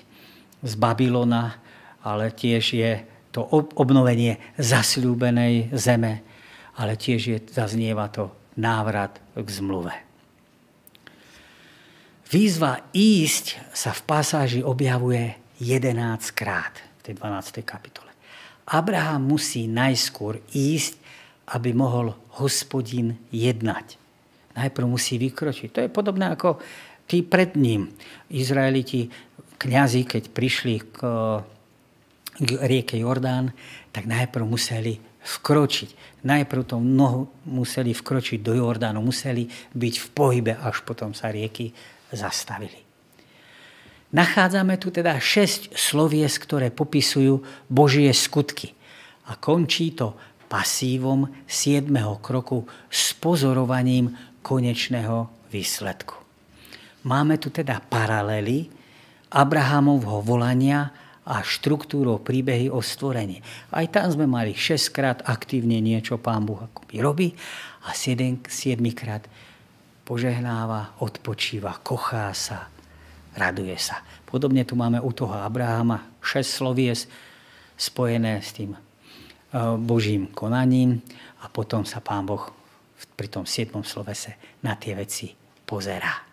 z Babylona, ale tiež je to obnovenie zasľúbenej zeme, ale tiež je, zaznieva to návrat k zmluve. Výzva ísť sa v pasáži objavuje 11 krát v tej 12. kapitole. Abraham musí najskôr ísť, aby mohol hospodin jednať. Najprv musí vykročiť. To je podobné ako tí pred ním. Izraeliti, kňazi, keď prišli k, rieke Jordán, tak najprv museli vkročiť. Najprv to nohu museli vkročiť do Jordánu, museli byť v pohybe, až potom sa rieky zastavili. Nachádzame tu teda šesť slovies, ktoré popisujú Božie skutky. A končí to pasívom siedmeho kroku s pozorovaním konečného výsledku. Máme tu teda paralely Abrahamovho volania a štruktúrou príbehy o stvorení. Aj tam sme mali šestkrát aktívne niečo Pán Boh akoby robí a siedmikrát požehnáva, odpočíva, kochá sa, raduje sa. Podobne tu máme u toho Abrahama šesť slovies spojené s tým e, Božím konaním a potom sa Pán Boh pri tom siedmom slovese na tie veci pozerá.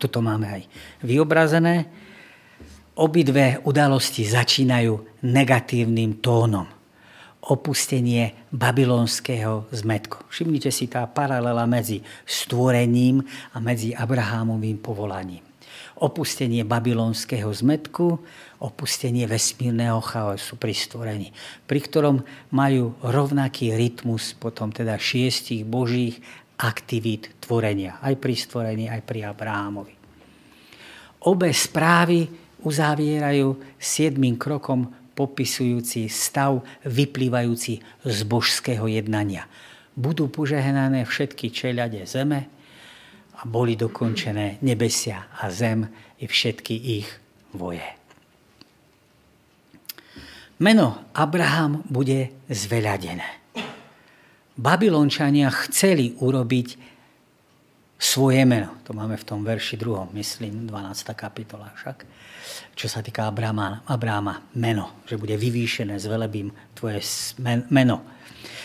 Toto máme aj vyobrazené. Obidve udalosti začínajú negatívnym tónom opustenie babylonského zmetku. Všimnite si tá paralela medzi stvorením a medzi Abrahámovým povolaním. Opustenie babylonského zmetku, opustenie vesmírneho chaosu pri stvorení, pri ktorom majú rovnaký rytmus potom teda šiestich božích aktivít tvorenia, aj pri stvorení, aj pri Abrahámovi. Obe správy uzavierajú siedmým krokom popisujúci stav vyplývajúci z božského jednania. budú požehnané všetky čeľade zeme a boli dokončené nebesia a zem i všetky ich voje. Meno Abraham bude zveľadené. Babylončania chceli urobiť svoje meno. To máme v tom verši druhom, myslím, 12. kapitola však. Čo sa týka Abrahama, Abrahama meno, že bude vyvýšené, zvelebím tvoje meno.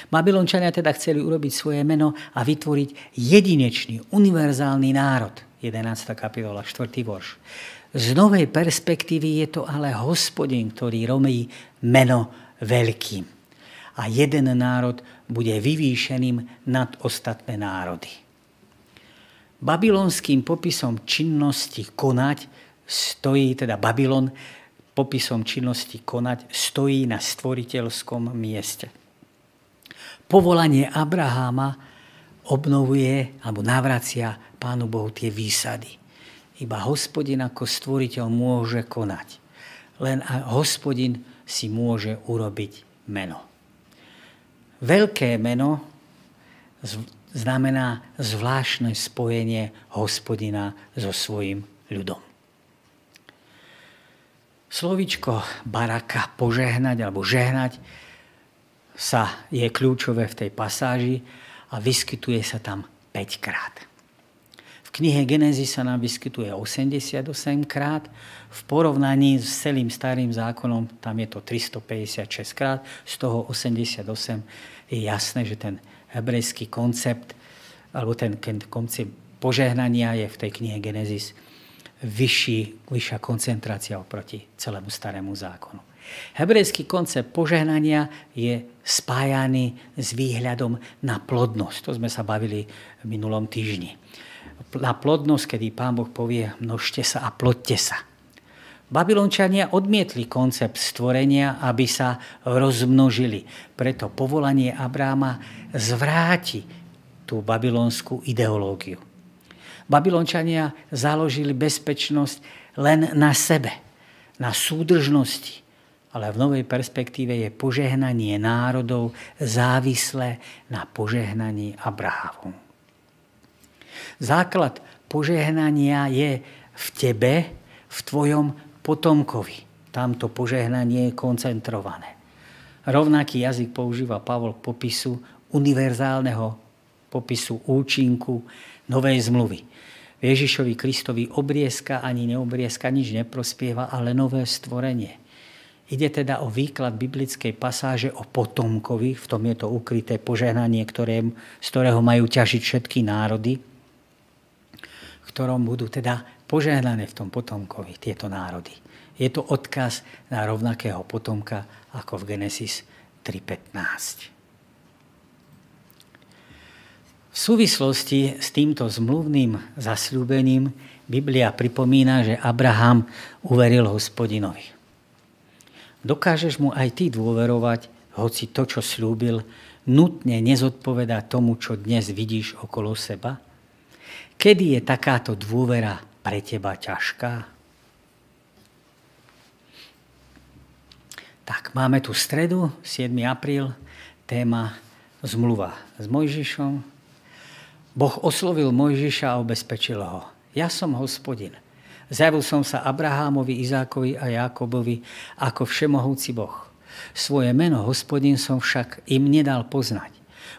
Babylončania teda chceli urobiť svoje meno a vytvoriť jedinečný, univerzálny národ. 11. kapitola, 4. vorš. Z novej perspektívy je to ale hospodin, ktorý romí meno veľkým. A jeden národ bude vyvýšeným nad ostatné národy. Babylonským popisom činnosti konať stojí, teda Babylon popisom činnosti konať stojí na stvoriteľskom mieste. Povolanie Abraháma obnovuje alebo navracia Pánu Bohu tie výsady iba hospodin ako stvoriteľ môže konať. Len hospodin si môže urobiť meno. Veľké meno znamená zvláštne spojenie hospodina so svojim ľudom. Slovičko baraka, požehnať alebo žehnať sa je kľúčové v tej pasáži a vyskytuje sa tam 5 krát knihe Genesis sa nám vyskytuje 88 krát, v porovnaní s celým starým zákonom tam je to 356 krát, z toho 88 je jasné, že ten hebrejský koncept alebo ten, koncept požehnania je v tej knihe Genesis vyšší, vyššia koncentrácia oproti celému starému zákonu. Hebrejský koncept požehnania je spájaný s výhľadom na plodnosť. To sme sa bavili v minulom týždni na plodnosť, kedy pán Boh povie množte sa a plodte sa. Babylončania odmietli koncept stvorenia, aby sa rozmnožili. Preto povolanie Abráma zvráti tú babylonskú ideológiu. Babylončania založili bezpečnosť len na sebe, na súdržnosti, ale v novej perspektíve je požehnanie národov závislé na požehnaní Abrahamu. Základ požehnania je v tebe, v tvojom potomkovi. Tamto požehnanie je koncentrované. Rovnaký jazyk používa Pavol k popisu univerzálneho popisu účinku novej zmluvy. Ježišovi Kristovi obriezka ani neobriezka nič neprospieva, ale nové stvorenie. Ide teda o výklad biblickej pasáže o potomkovi, v tom je to ukryté požehnanie, ktoré, z ktorého majú ťažiť všetky národy, ktorom budú teda požehnané v tom potomkovi tieto národy. Je to odkaz na rovnakého potomka ako v Genesis 3.15. V súvislosti s týmto zmluvným zasľúbením Biblia pripomína, že Abraham uveril hospodinovi. Dokážeš mu aj ty dôverovať, hoci to, čo slúbil, nutne nezodpoveda tomu, čo dnes vidíš okolo seba? Kedy je takáto dôvera pre teba ťažká? Tak, máme tu stredu, 7. apríl, téma zmluva s Mojžišom. Boh oslovil Mojžiša a obezpečil ho. Ja som hospodin. Zjavil som sa Abrahámovi, Izákovi a Jákobovi ako všemohúci Boh. Svoje meno hospodin som však im nedal poznať.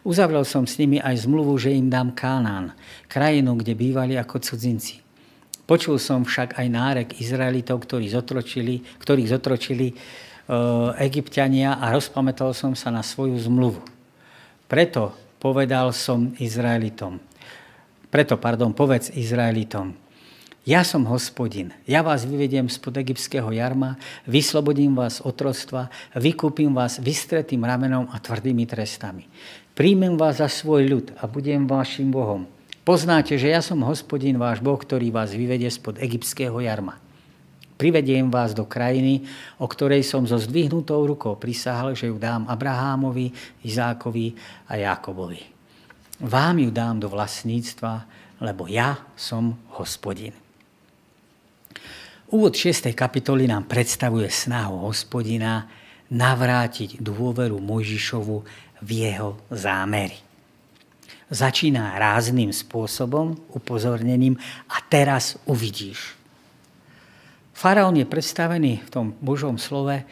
Uzavrel som s nimi aj zmluvu, že im dám Kánán, krajinu, kde bývali ako cudzinci. Počul som však aj nárek Izraelitov, ktorí zotročili, ktorých zotročili e, egyptiania a rozpamätal som sa na svoju zmluvu. Preto povedal som Izraelitom, preto, pardon, povedz Izraelitom, ja som hospodin, ja vás vyvediem spod egyptského jarma, vyslobodím vás otroctva, vykúpim vás vystretým ramenom a tvrdými trestami. Príjmem vás za svoj ľud a budem vašim Bohom. Poznáte, že ja som hospodin váš Boh, ktorý vás vyvedie spod egyptského jarma. Privediem vás do krajiny, o ktorej som so zdvihnutou rukou prisahal, že ju dám Abrahámovi, Izákovi a Jákobovi. Vám ju dám do vlastníctva, lebo ja som hospodin. Úvod 6. kapitoly nám predstavuje snahu hospodina navrátiť dôveru Mojžišovu v jeho zámery. Začína rázným spôsobom, upozornením a teraz uvidíš. Faraón je predstavený v tom Božom slove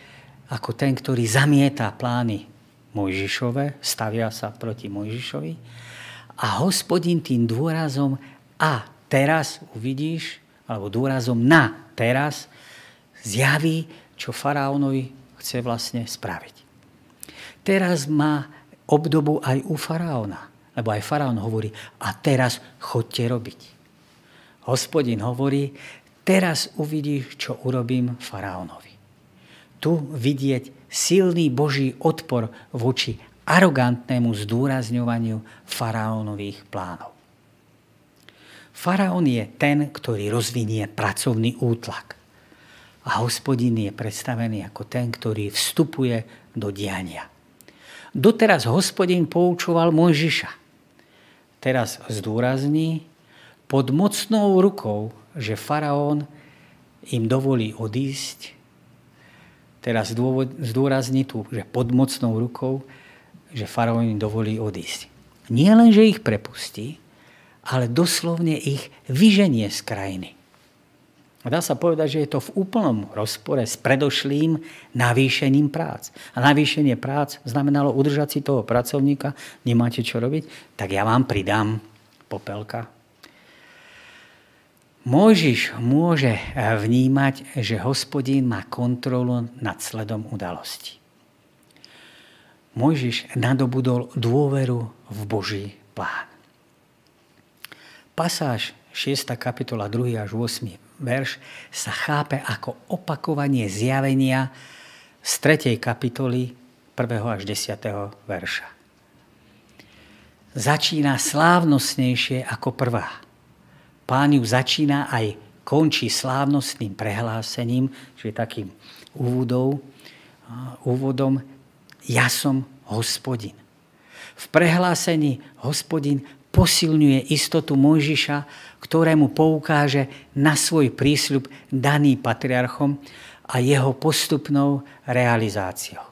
ako ten, ktorý zamieta plány Mojžišove, stavia sa proti Mojžišovi a hospodin tým dôrazom a teraz uvidíš, alebo dôrazom na teraz zjaví, čo faraónovi chce vlastne spraviť. Teraz má obdobu aj u faraóna, lebo aj faraón hovorí, a teraz chodte robiť. Hospodin hovorí, teraz uvidíš, čo urobím faraónovi. Tu vidieť silný boží odpor voči arogantnému zdôrazňovaniu faraónových plánov. Faraón je ten, ktorý rozvinie pracovný útlak. A hospodin je predstavený ako ten, ktorý vstupuje do diania. Doteraz hospodin poučoval Mojžiša. Teraz zdôrazní pod mocnou rukou, že faraón im dovolí odísť. Teraz zdôrazní tu, že pod mocnou rukou, že faraón im dovolí odísť. Nie len, že ich prepustí, ale doslovne ich vyženie z krajiny. Dá sa povedať, že je to v úplnom rozpore s predošlým navýšením prác. A navýšenie prác znamenalo udržať si toho pracovníka, nemáte čo robiť, tak ja vám pridám popelka. Môžiš môže vnímať, že hospodín má kontrolu nad sledom udalosti. Mojžiš nadobudol dôveru v Boží plán. Pasáž 6. kapitola 2. až 8. verš sa chápe ako opakovanie zjavenia z 3. kapitoly 1. až 10. verša. Začína slávnostnejšie ako prvá. Pán ju začína aj končí slávnostným prehlásením, je takým úvodom, úvodom ja som hospodin. V prehlásení hospodin posilňuje istotu Mojžiša, ktorému poukáže na svoj prísľub daný patriarchom a jeho postupnou realizáciou.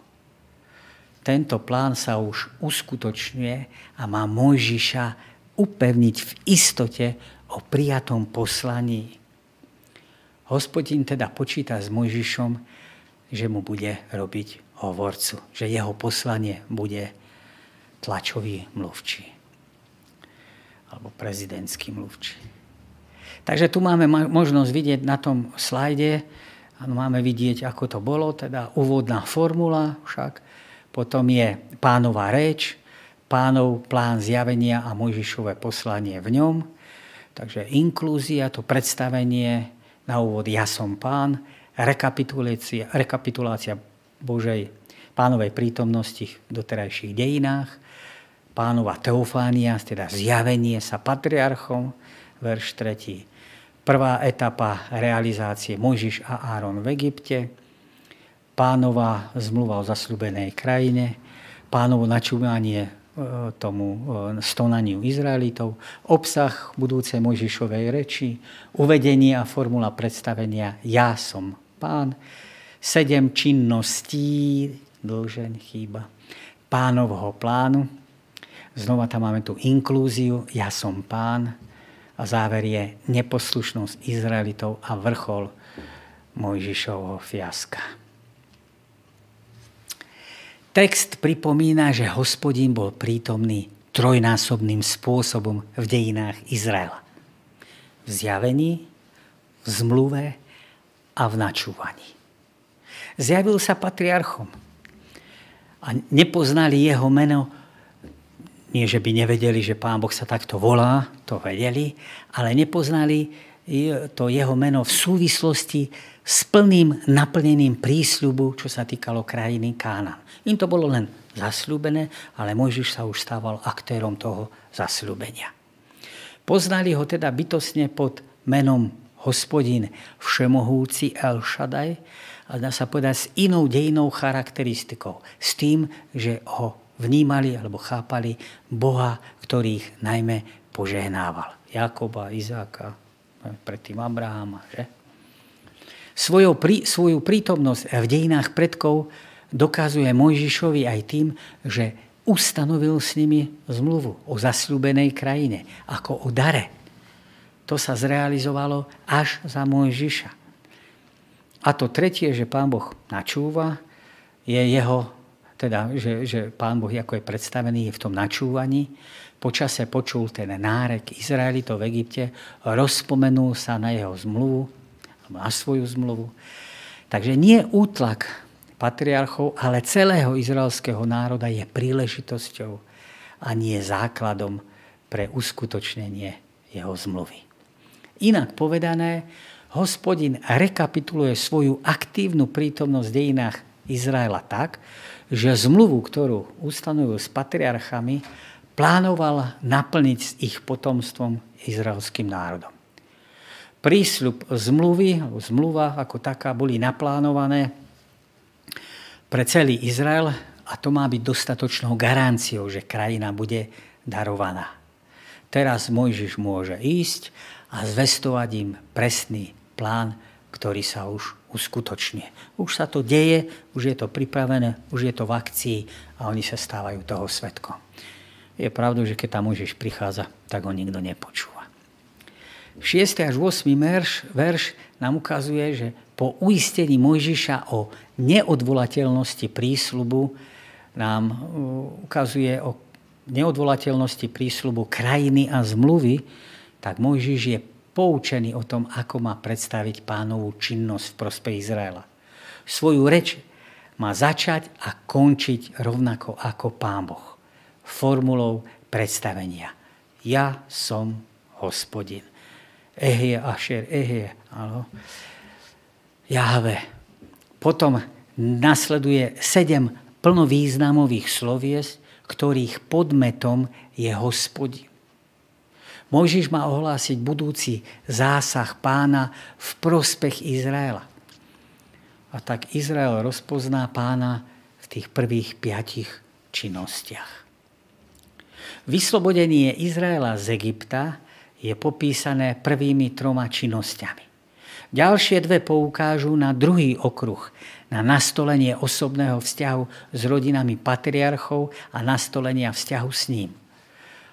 Tento plán sa už uskutočňuje a má Mojžiša upevniť v istote o prijatom poslaní. Hospodin teda počíta s Mojžišom, že mu bude robiť hovorcu, že jeho poslanie bude tlačový mluvčí alebo prezidentský mluvčí. Takže tu máme možnosť vidieť na tom slajde, máme vidieť, ako to bolo, teda úvodná formula však, potom je pánová reč, pánov plán zjavenia a Mojžišové poslanie v ňom, takže inklúzia, to predstavenie na úvod ja som pán, rekapitulácia, rekapitulácia Božej pánovej prítomnosti v doterajších dejinách, pánova teofánia, teda zjavenie sa patriarchom, verš 3. Prvá etapa realizácie Mojžiš a Áron v Egypte, pánova zmluva o zasľubenej krajine, pánovo načúvanie e, tomu e, stonaniu Izraelitov, obsah budúcej Mojžišovej reči, uvedenie a formula predstavenia Ja som pán, sedem činností, dlžen chýba, pánovho plánu, Znova tam máme tú inklúziu, ja som pán a záver je neposlušnosť Izraelitov a vrchol Mojžišovho fiaska. Text pripomína, že hospodín bol prítomný trojnásobným spôsobom v dejinách Izraela. V zjavení, v zmluve a v načúvaní. Zjavil sa patriarchom a nepoznali jeho meno nie, že by nevedeli, že Pán Boh sa takto volá, to vedeli, ale nepoznali to jeho meno v súvislosti s plným naplnením prísľubu, čo sa týkalo krajiny Kána. Im to bolo len zasľúbené, ale Mojžiš sa už stával aktérom toho zasľúbenia. Poznali ho teda bytosne pod menom hospodin všemohúci El Shaddai, a dá sa povedať s inou dejinou charakteristikou. S tým, že ho vnímali alebo chápali Boha, ktorých najmä požehnával. Jakoba, Izáka, predtým Abraháma. Že? Svojou, prí, svoju prítomnosť v dejinách predkov dokazuje Mojžišovi aj tým, že ustanovil s nimi zmluvu o zasľúbenej krajine, ako o dare. To sa zrealizovalo až za Mojžiša. A to tretie, že pán Boh načúva, je jeho, teda, že, že pán Boh, ako je predstavený, je v tom načúvaní. Počase počul ten nárek Izraelitov v Egypte, rozpomenul sa na jeho zmluvu, na svoju zmluvu. Takže nie útlak patriarchov, ale celého izraelského národa je príležitosťou a nie základom pre uskutočnenie jeho zmluvy. Inak povedané, hospodin rekapituluje svoju aktívnu prítomnosť v dejinách Izraela tak, že zmluvu, ktorú ustanovil s patriarchami, plánoval naplniť s ich potomstvom izraelským národom. Prísľub zmluvy, zmluva ako taká, boli naplánované pre celý Izrael a to má byť dostatočnou garanciou, že krajina bude darovaná. Teraz Mojžiš môže ísť a zvestovať im presný plán, ktorý sa už uskutočne. Už sa to deje, už je to pripravené, už je to v akcii a oni sa stávajú toho svetkom. Je pravda, že keď tam Mojžiš prichádza, tak ho nikto nepočúva. 6. až 8. verš, verš nám ukazuje, že po uistení Mojžiša o neodvolateľnosti prísľubu nám uh, ukazuje o neodvolateľnosti prísľubu krajiny a zmluvy, tak Mojžiš je poučený o tom, ako má predstaviť pánovú činnosť v prospech Izraela. Svoju reč má začať a končiť rovnako ako pán Boh. Formulou predstavenia. Ja som hospodin. Ehie, Ašer, Ehie. Áno. Jahve. Potom nasleduje sedem plnovýznamových slovies, ktorých podmetom je hospodin. Mojžiš má ohlásiť budúci zásah pána v prospech Izraela. A tak Izrael rozpozná pána v tých prvých piatich činnostiach. Vyslobodenie Izraela z Egypta je popísané prvými troma činnosťami. Ďalšie dve poukážu na druhý okruh, na nastolenie osobného vzťahu s rodinami patriarchov a nastolenia vzťahu s ním.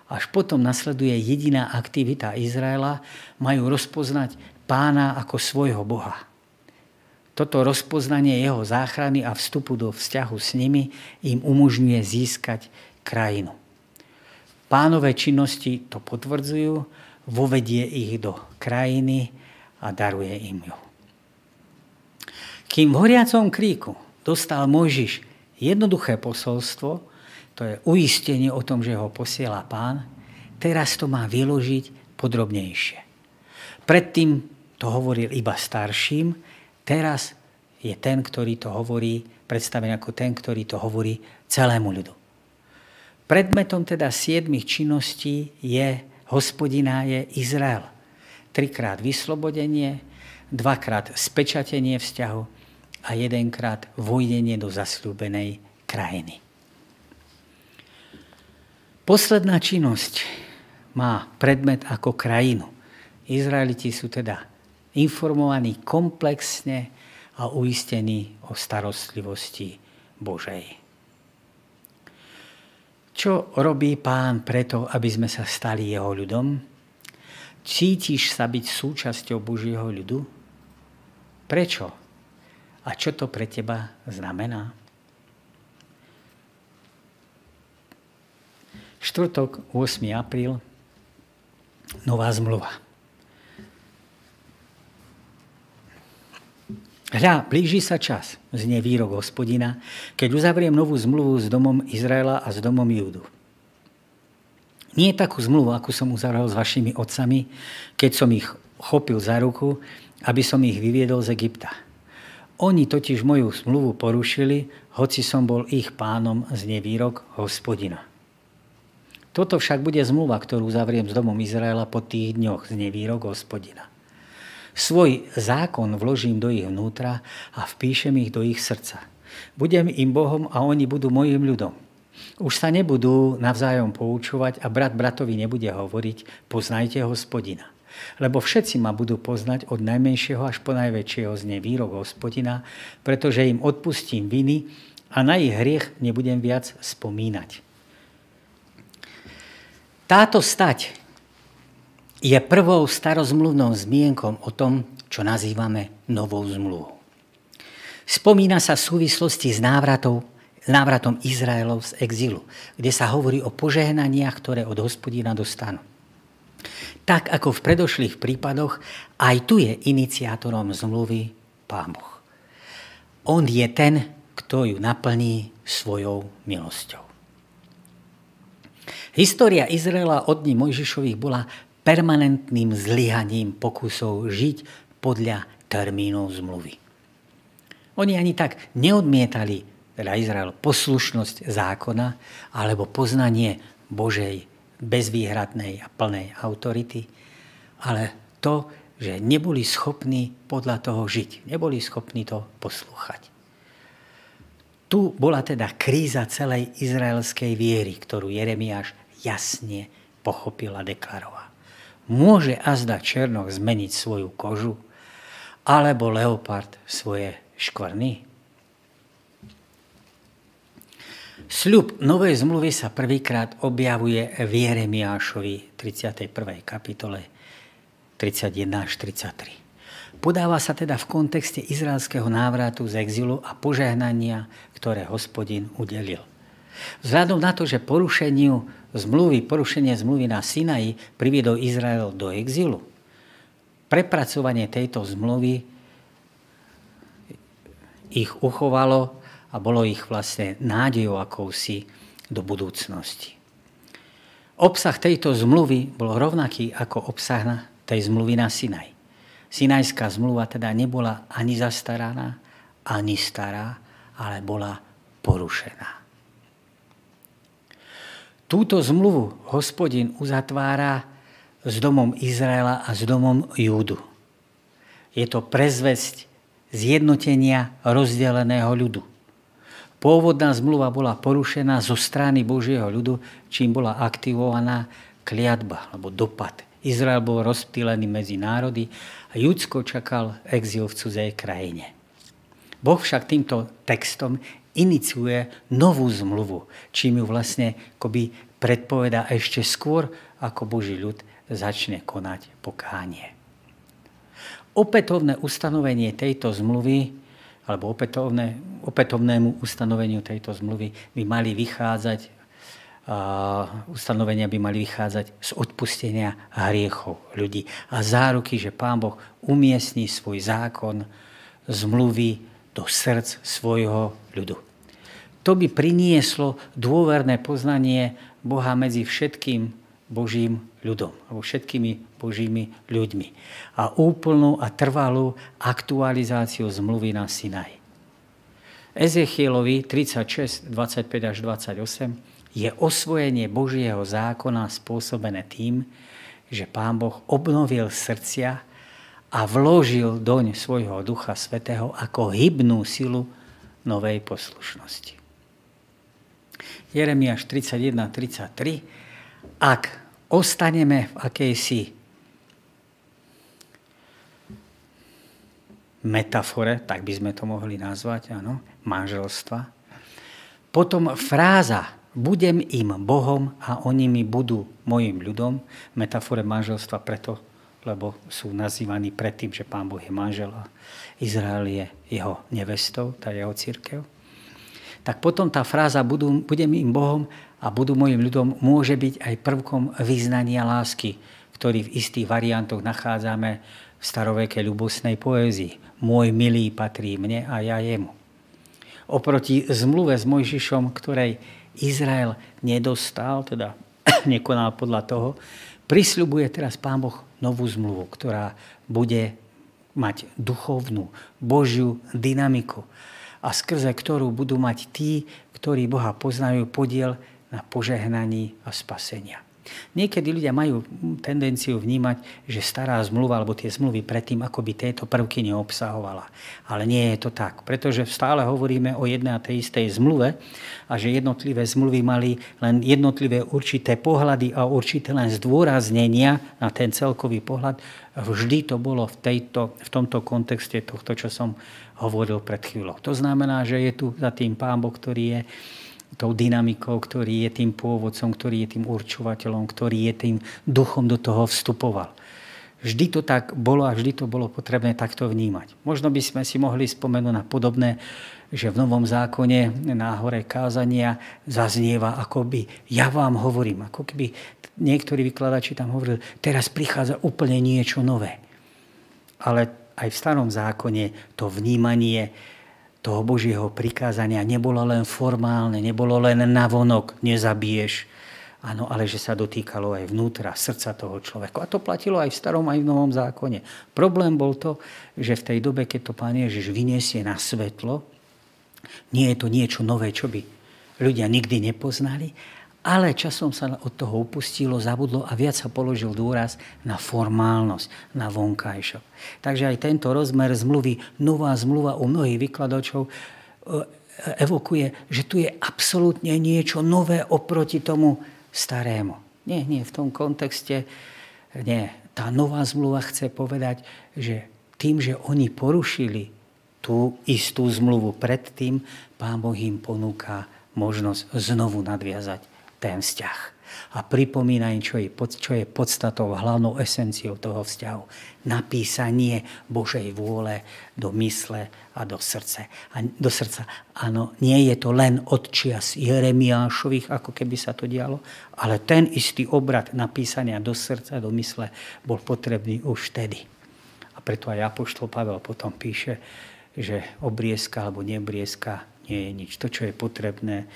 Až potom nasleduje jediná aktivita Izraela, majú rozpoznať pána ako svojho Boha. Toto rozpoznanie jeho záchrany a vstupu do vzťahu s nimi im umožňuje získať krajinu. Pánové činnosti to potvrdzujú, vovedie ich do krajiny, a daruje im ju. Kým v horiacom kríku dostal Mojžiš jednoduché posolstvo, to je uistenie o tom, že ho posiela pán, teraz to má vyložiť podrobnejšie. Predtým to hovoril iba starším, teraz je ten, ktorý to hovorí, predstavený ako ten, ktorý to hovorí celému ľudu. Predmetom teda siedmých činností je hospodina je Izrael – trikrát vyslobodenie, dvakrát spečatenie vzťahu a jedenkrát vojdenie do zasľúbenej krajiny. Posledná činnosť má predmet ako krajinu. Izraeliti sú teda informovaní komplexne a uistení o starostlivosti Božej. Čo robí pán preto, aby sme sa stali jeho ľudom? Cítiš sa byť súčasťou Božieho ľudu? Prečo? A čo to pre teba znamená? Štvrtok, 8. apríl, nová zmluva. Hľa, blíži sa čas, znie výrok hospodina, keď uzavriem novú zmluvu s domom Izraela a s domom Júdu nie takú zmluvu, akú som uzavrel s vašimi otcami, keď som ich chopil za ruku, aby som ich vyviedol z Egypta. Oni totiž moju zmluvu porušili, hoci som bol ich pánom z nevýrok hospodina. Toto však bude zmluva, ktorú zavriem s domom Izraela po tých dňoch z nevýrok hospodina. Svoj zákon vložím do ich vnútra a vpíšem ich do ich srdca. Budem im Bohom a oni budú mojim ľudom. Už sa nebudú navzájom poučovať a brat bratovi nebude hovoriť, poznajte hospodina. Lebo všetci ma budú poznať od najmenšieho až po najväčšieho zne výrok hospodina, pretože im odpustím viny a na ich hriech nebudem viac spomínať. Táto stať je prvou starozmluvnou zmienkom o tom, čo nazývame novou zmluvou. Spomína sa v súvislosti s návratom, návratom Izraelov z exilu, kde sa hovorí o požehnaniach, ktoré od hospodina dostanú. Tak ako v predošlých prípadoch, aj tu je iniciátorom zmluvy Pán Boh. On je ten, kto ju naplní svojou milosťou. História Izraela od dní Mojžišových bola permanentným zlyhaním pokusov žiť podľa termínov zmluvy. Oni ani tak neodmietali, teda Izrael, poslušnosť zákona alebo poznanie Božej bezvýhradnej a plnej autority, ale to, že neboli schopní podľa toho žiť, neboli schopní to poslúchať. Tu bola teda kríza celej izraelskej viery, ktorú Jeremiáš jasne pochopil a deklaroval. Môže azda Černoch zmeniť svoju kožu, alebo leopard svoje škvrny? Sľub Novej zmluvy sa prvýkrát objavuje v Jeremiášovi 31. kapitole 31 až 33. Podáva sa teda v kontexte izraelského návratu z exilu a požehnania, ktoré hospodin udelil. Vzhľadom na to, že porušeniu zmluvy, porušenie zmluvy na Sinaji priviedol Izrael do exilu, prepracovanie tejto zmluvy ich uchovalo a bolo ich vlastne nádejou akousi do budúcnosti. Obsah tejto zmluvy bol rovnaký ako obsah tej zmluvy na Sinaj. Sinajská zmluva teda nebola ani zastaraná, ani stará, ale bola porušená. Túto zmluvu hospodin uzatvára s domom Izraela a s domom Júdu. Je to prezvesť zjednotenia rozdeleného ľudu. Pôvodná zmluva bola porušená zo strany Božieho ľudu, čím bola aktivovaná kliatba alebo dopad. Izrael bol rozptýlený medzi národy a Judsko čakal exil v cudzej krajine. Boh však týmto textom iniciuje novú zmluvu, čím ju vlastne akoby predpoveda ešte skôr, ako Boží ľud začne konať pokánie. Opätovné ustanovenie tejto zmluvy alebo opätovné, opätovnému ustanoveniu tejto zmluvy by mali vychádzať ustanovenia by mali vychádzať z odpustenia hriechov ľudí a záruky, že Pán Boh umiestní svoj zákon zmluvy do srdc svojho ľudu. To by prinieslo dôverné poznanie Boha medzi všetkým Božím ľudom, alebo všetkými Božími ľuďmi a úplnú a trvalú aktualizáciu zmluvy na Sinaj. Ezechielovi 36, 25 až 28 je osvojenie Božieho zákona spôsobené tým, že Pán Boh obnovil srdcia a vložil doň svojho Ducha Svetého ako hybnú silu novej poslušnosti. Jeremiáš 31.33 Ak ostaneme v akejsi metafore, tak by sme to mohli nazvať, áno, manželstva, potom fráza budem im Bohom a oni mi budú mojim ľudom. Metafore manželstva preto, lebo sú nazývaní predtým, že pán Boh je manžel a Izrael je jeho nevestou, tá jeho církev. Tak potom tá fráza budú, budem im Bohom a budú mojim ľudom môže byť aj prvkom vyznania lásky, ktorý v istých variantoch nachádzame v starovekej ľubosnej poézii. Môj milý patrí mne a ja jemu. Oproti zmluve s Mojžišom, ktorej Izrael nedostal, teda nekonal podľa toho, prisľubuje teraz Pán Boh novú zmluvu, ktorá bude mať duchovnú, Božiu dynamiku a skrze ktorú budú mať tí, ktorí Boha poznajú, podiel na požehnaní a spasenia. Niekedy ľudia majú tendenciu vnímať, že stará zmluva alebo tie zmluvy predtým ako by tieto prvky neobsahovala. Ale nie je to tak, pretože stále hovoríme o jednej a tej istej zmluve a že jednotlivé zmluvy mali len jednotlivé určité pohľady a určité len zdôraznenia na ten celkový pohľad. Vždy to bolo v, tejto, v tomto kontexte tohto, čo som hovoril pred chvíľou. To znamená, že je tu za tým Pán Boh, ktorý je tou dynamikou, ktorý je tým pôvodcom, ktorý je tým určovateľom, ktorý je tým duchom do toho vstupoval. Vždy to tak bolo a vždy to bolo potrebné takto vnímať. Možno by sme si mohli spomenúť na podobné, že v Novom zákone na hore kázania zaznieva akoby ja vám hovorím, ako keby niektorí vykladači tam hovorili, teraz prichádza úplne niečo nové. Ale aj v starom zákone to vnímanie toho Božieho prikázania nebolo len formálne, nebolo len navonok, nezabiješ, áno, ale že sa dotýkalo aj vnútra, srdca toho človeka. A to platilo aj v starom, aj v novom zákone. Problém bol to, že v tej dobe, keď to Pán Ježiš vyniesie na svetlo, nie je to niečo nové, čo by ľudia nikdy nepoznali, ale časom sa od toho upustilo, zabudlo a viac sa položil dôraz na formálnosť, na vonkajšok. Takže aj tento rozmer zmluvy, nová zmluva u mnohých vykladačov e, evokuje, že tu je absolútne niečo nové oproti tomu starému. Nie, nie, v tom kontexte nie. Tá nová zmluva chce povedať, že tým, že oni porušili tú istú zmluvu predtým, Pán Boh im ponúka možnosť znovu nadviazať ten vzťah. A pripomína im, čo je, čo je podstatou, hlavnou esenciou toho vzťahu. Napísanie Božej vôle do mysle a do, srdce. A do srdca. Áno, nie je to len od čias Jeremiášových, ako keby sa to dialo, ale ten istý obrad napísania do srdca, do mysle bol potrebný už vtedy. A preto aj Apoštol Pavel potom píše, že obriezka alebo neobriezka nie je nič. To, čo je potrebné,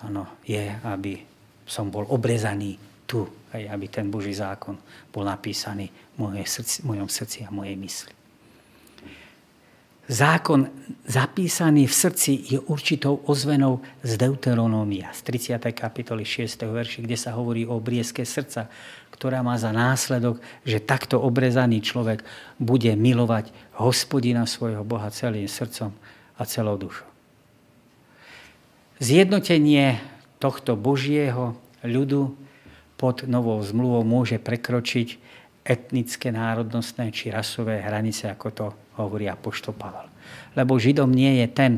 ano, je, aby som bol obrezaný tu, aj aby ten Boží zákon bol napísaný v mojom srdci a mojej mysli. Zákon zapísaný v srdci je určitou ozvenou z Deuteronómia, z 30. kapitoly 6. verši, kde sa hovorí o obriezke srdca, ktorá má za následok, že takto obrezaný človek bude milovať hospodina svojho Boha celým srdcom a celou dušou. Zjednotenie tohto Božieho ľudu pod novou zmluvou môže prekročiť etnické, národnostné či rasové hranice, ako to hovorí Apoštol Pavel. Lebo Židom nie je ten,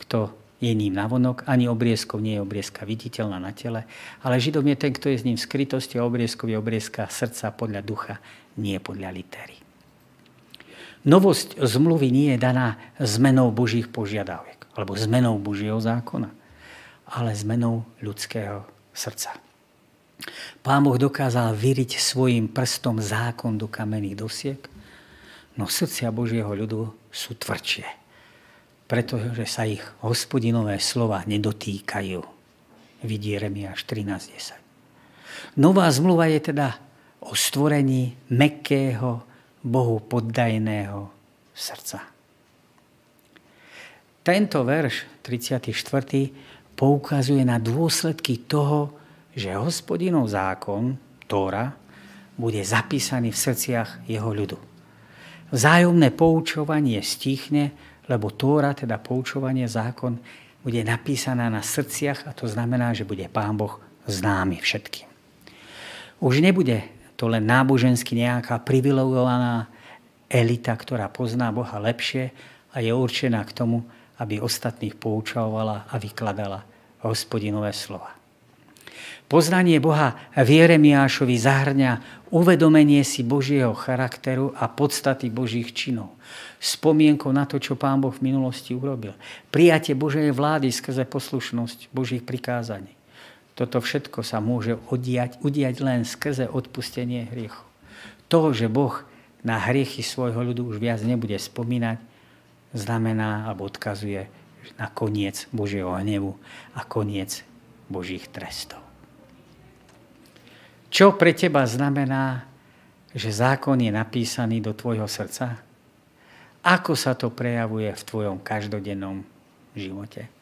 kto je ním navonok, ani obriezkov nie je obriezka viditeľná na tele, ale Židom je ten, kto je s ním v skrytosti a obriezkov je obriezka srdca podľa ducha, nie podľa litery. Novosť zmluvy nie je daná zmenou Božích požiadaviek alebo zmenou Božieho zákona ale zmenou ľudského srdca. Pán Boh dokázal vyriť svojim prstom zákon do kamenných dosiek, no srdcia Božieho ľudu sú tvrdšie, pretože sa ich hospodinové slova nedotýkajú. Vidí Remiáš 13.10. Nová zmluva je teda o stvorení mekého, Bohu poddajného srdca. Tento verš, 34 poukazuje na dôsledky toho, že hospodinov zákon, Tóra, bude zapísaný v srdciach jeho ľudu. Vzájomné poučovanie stichne, lebo Tóra, teda poučovanie, zákon, bude napísaná na srdciach a to znamená, že bude Pán Boh známy všetkým. Už nebude to len nábožensky nejaká privilegovaná elita, ktorá pozná Boha lepšie a je určená k tomu, aby ostatných poučovala a vykladala hospodinové slova. Poznanie Boha v Jeremiášovi zahrňa uvedomenie si Božieho charakteru a podstaty Božích činov. Spomienkou na to, čo Pán Boh v minulosti urobil. Prijatie Božej vlády skrze poslušnosť Božích prikázaní. Toto všetko sa môže odiať, udiať len skrze odpustenie hriechu. To, že Boh na hriechy svojho ľudu už viac nebude spomínať, znamená alebo odkazuje na koniec Božieho hnevu a koniec Božích trestov. Čo pre teba znamená, že zákon je napísaný do tvojho srdca? Ako sa to prejavuje v tvojom každodennom živote?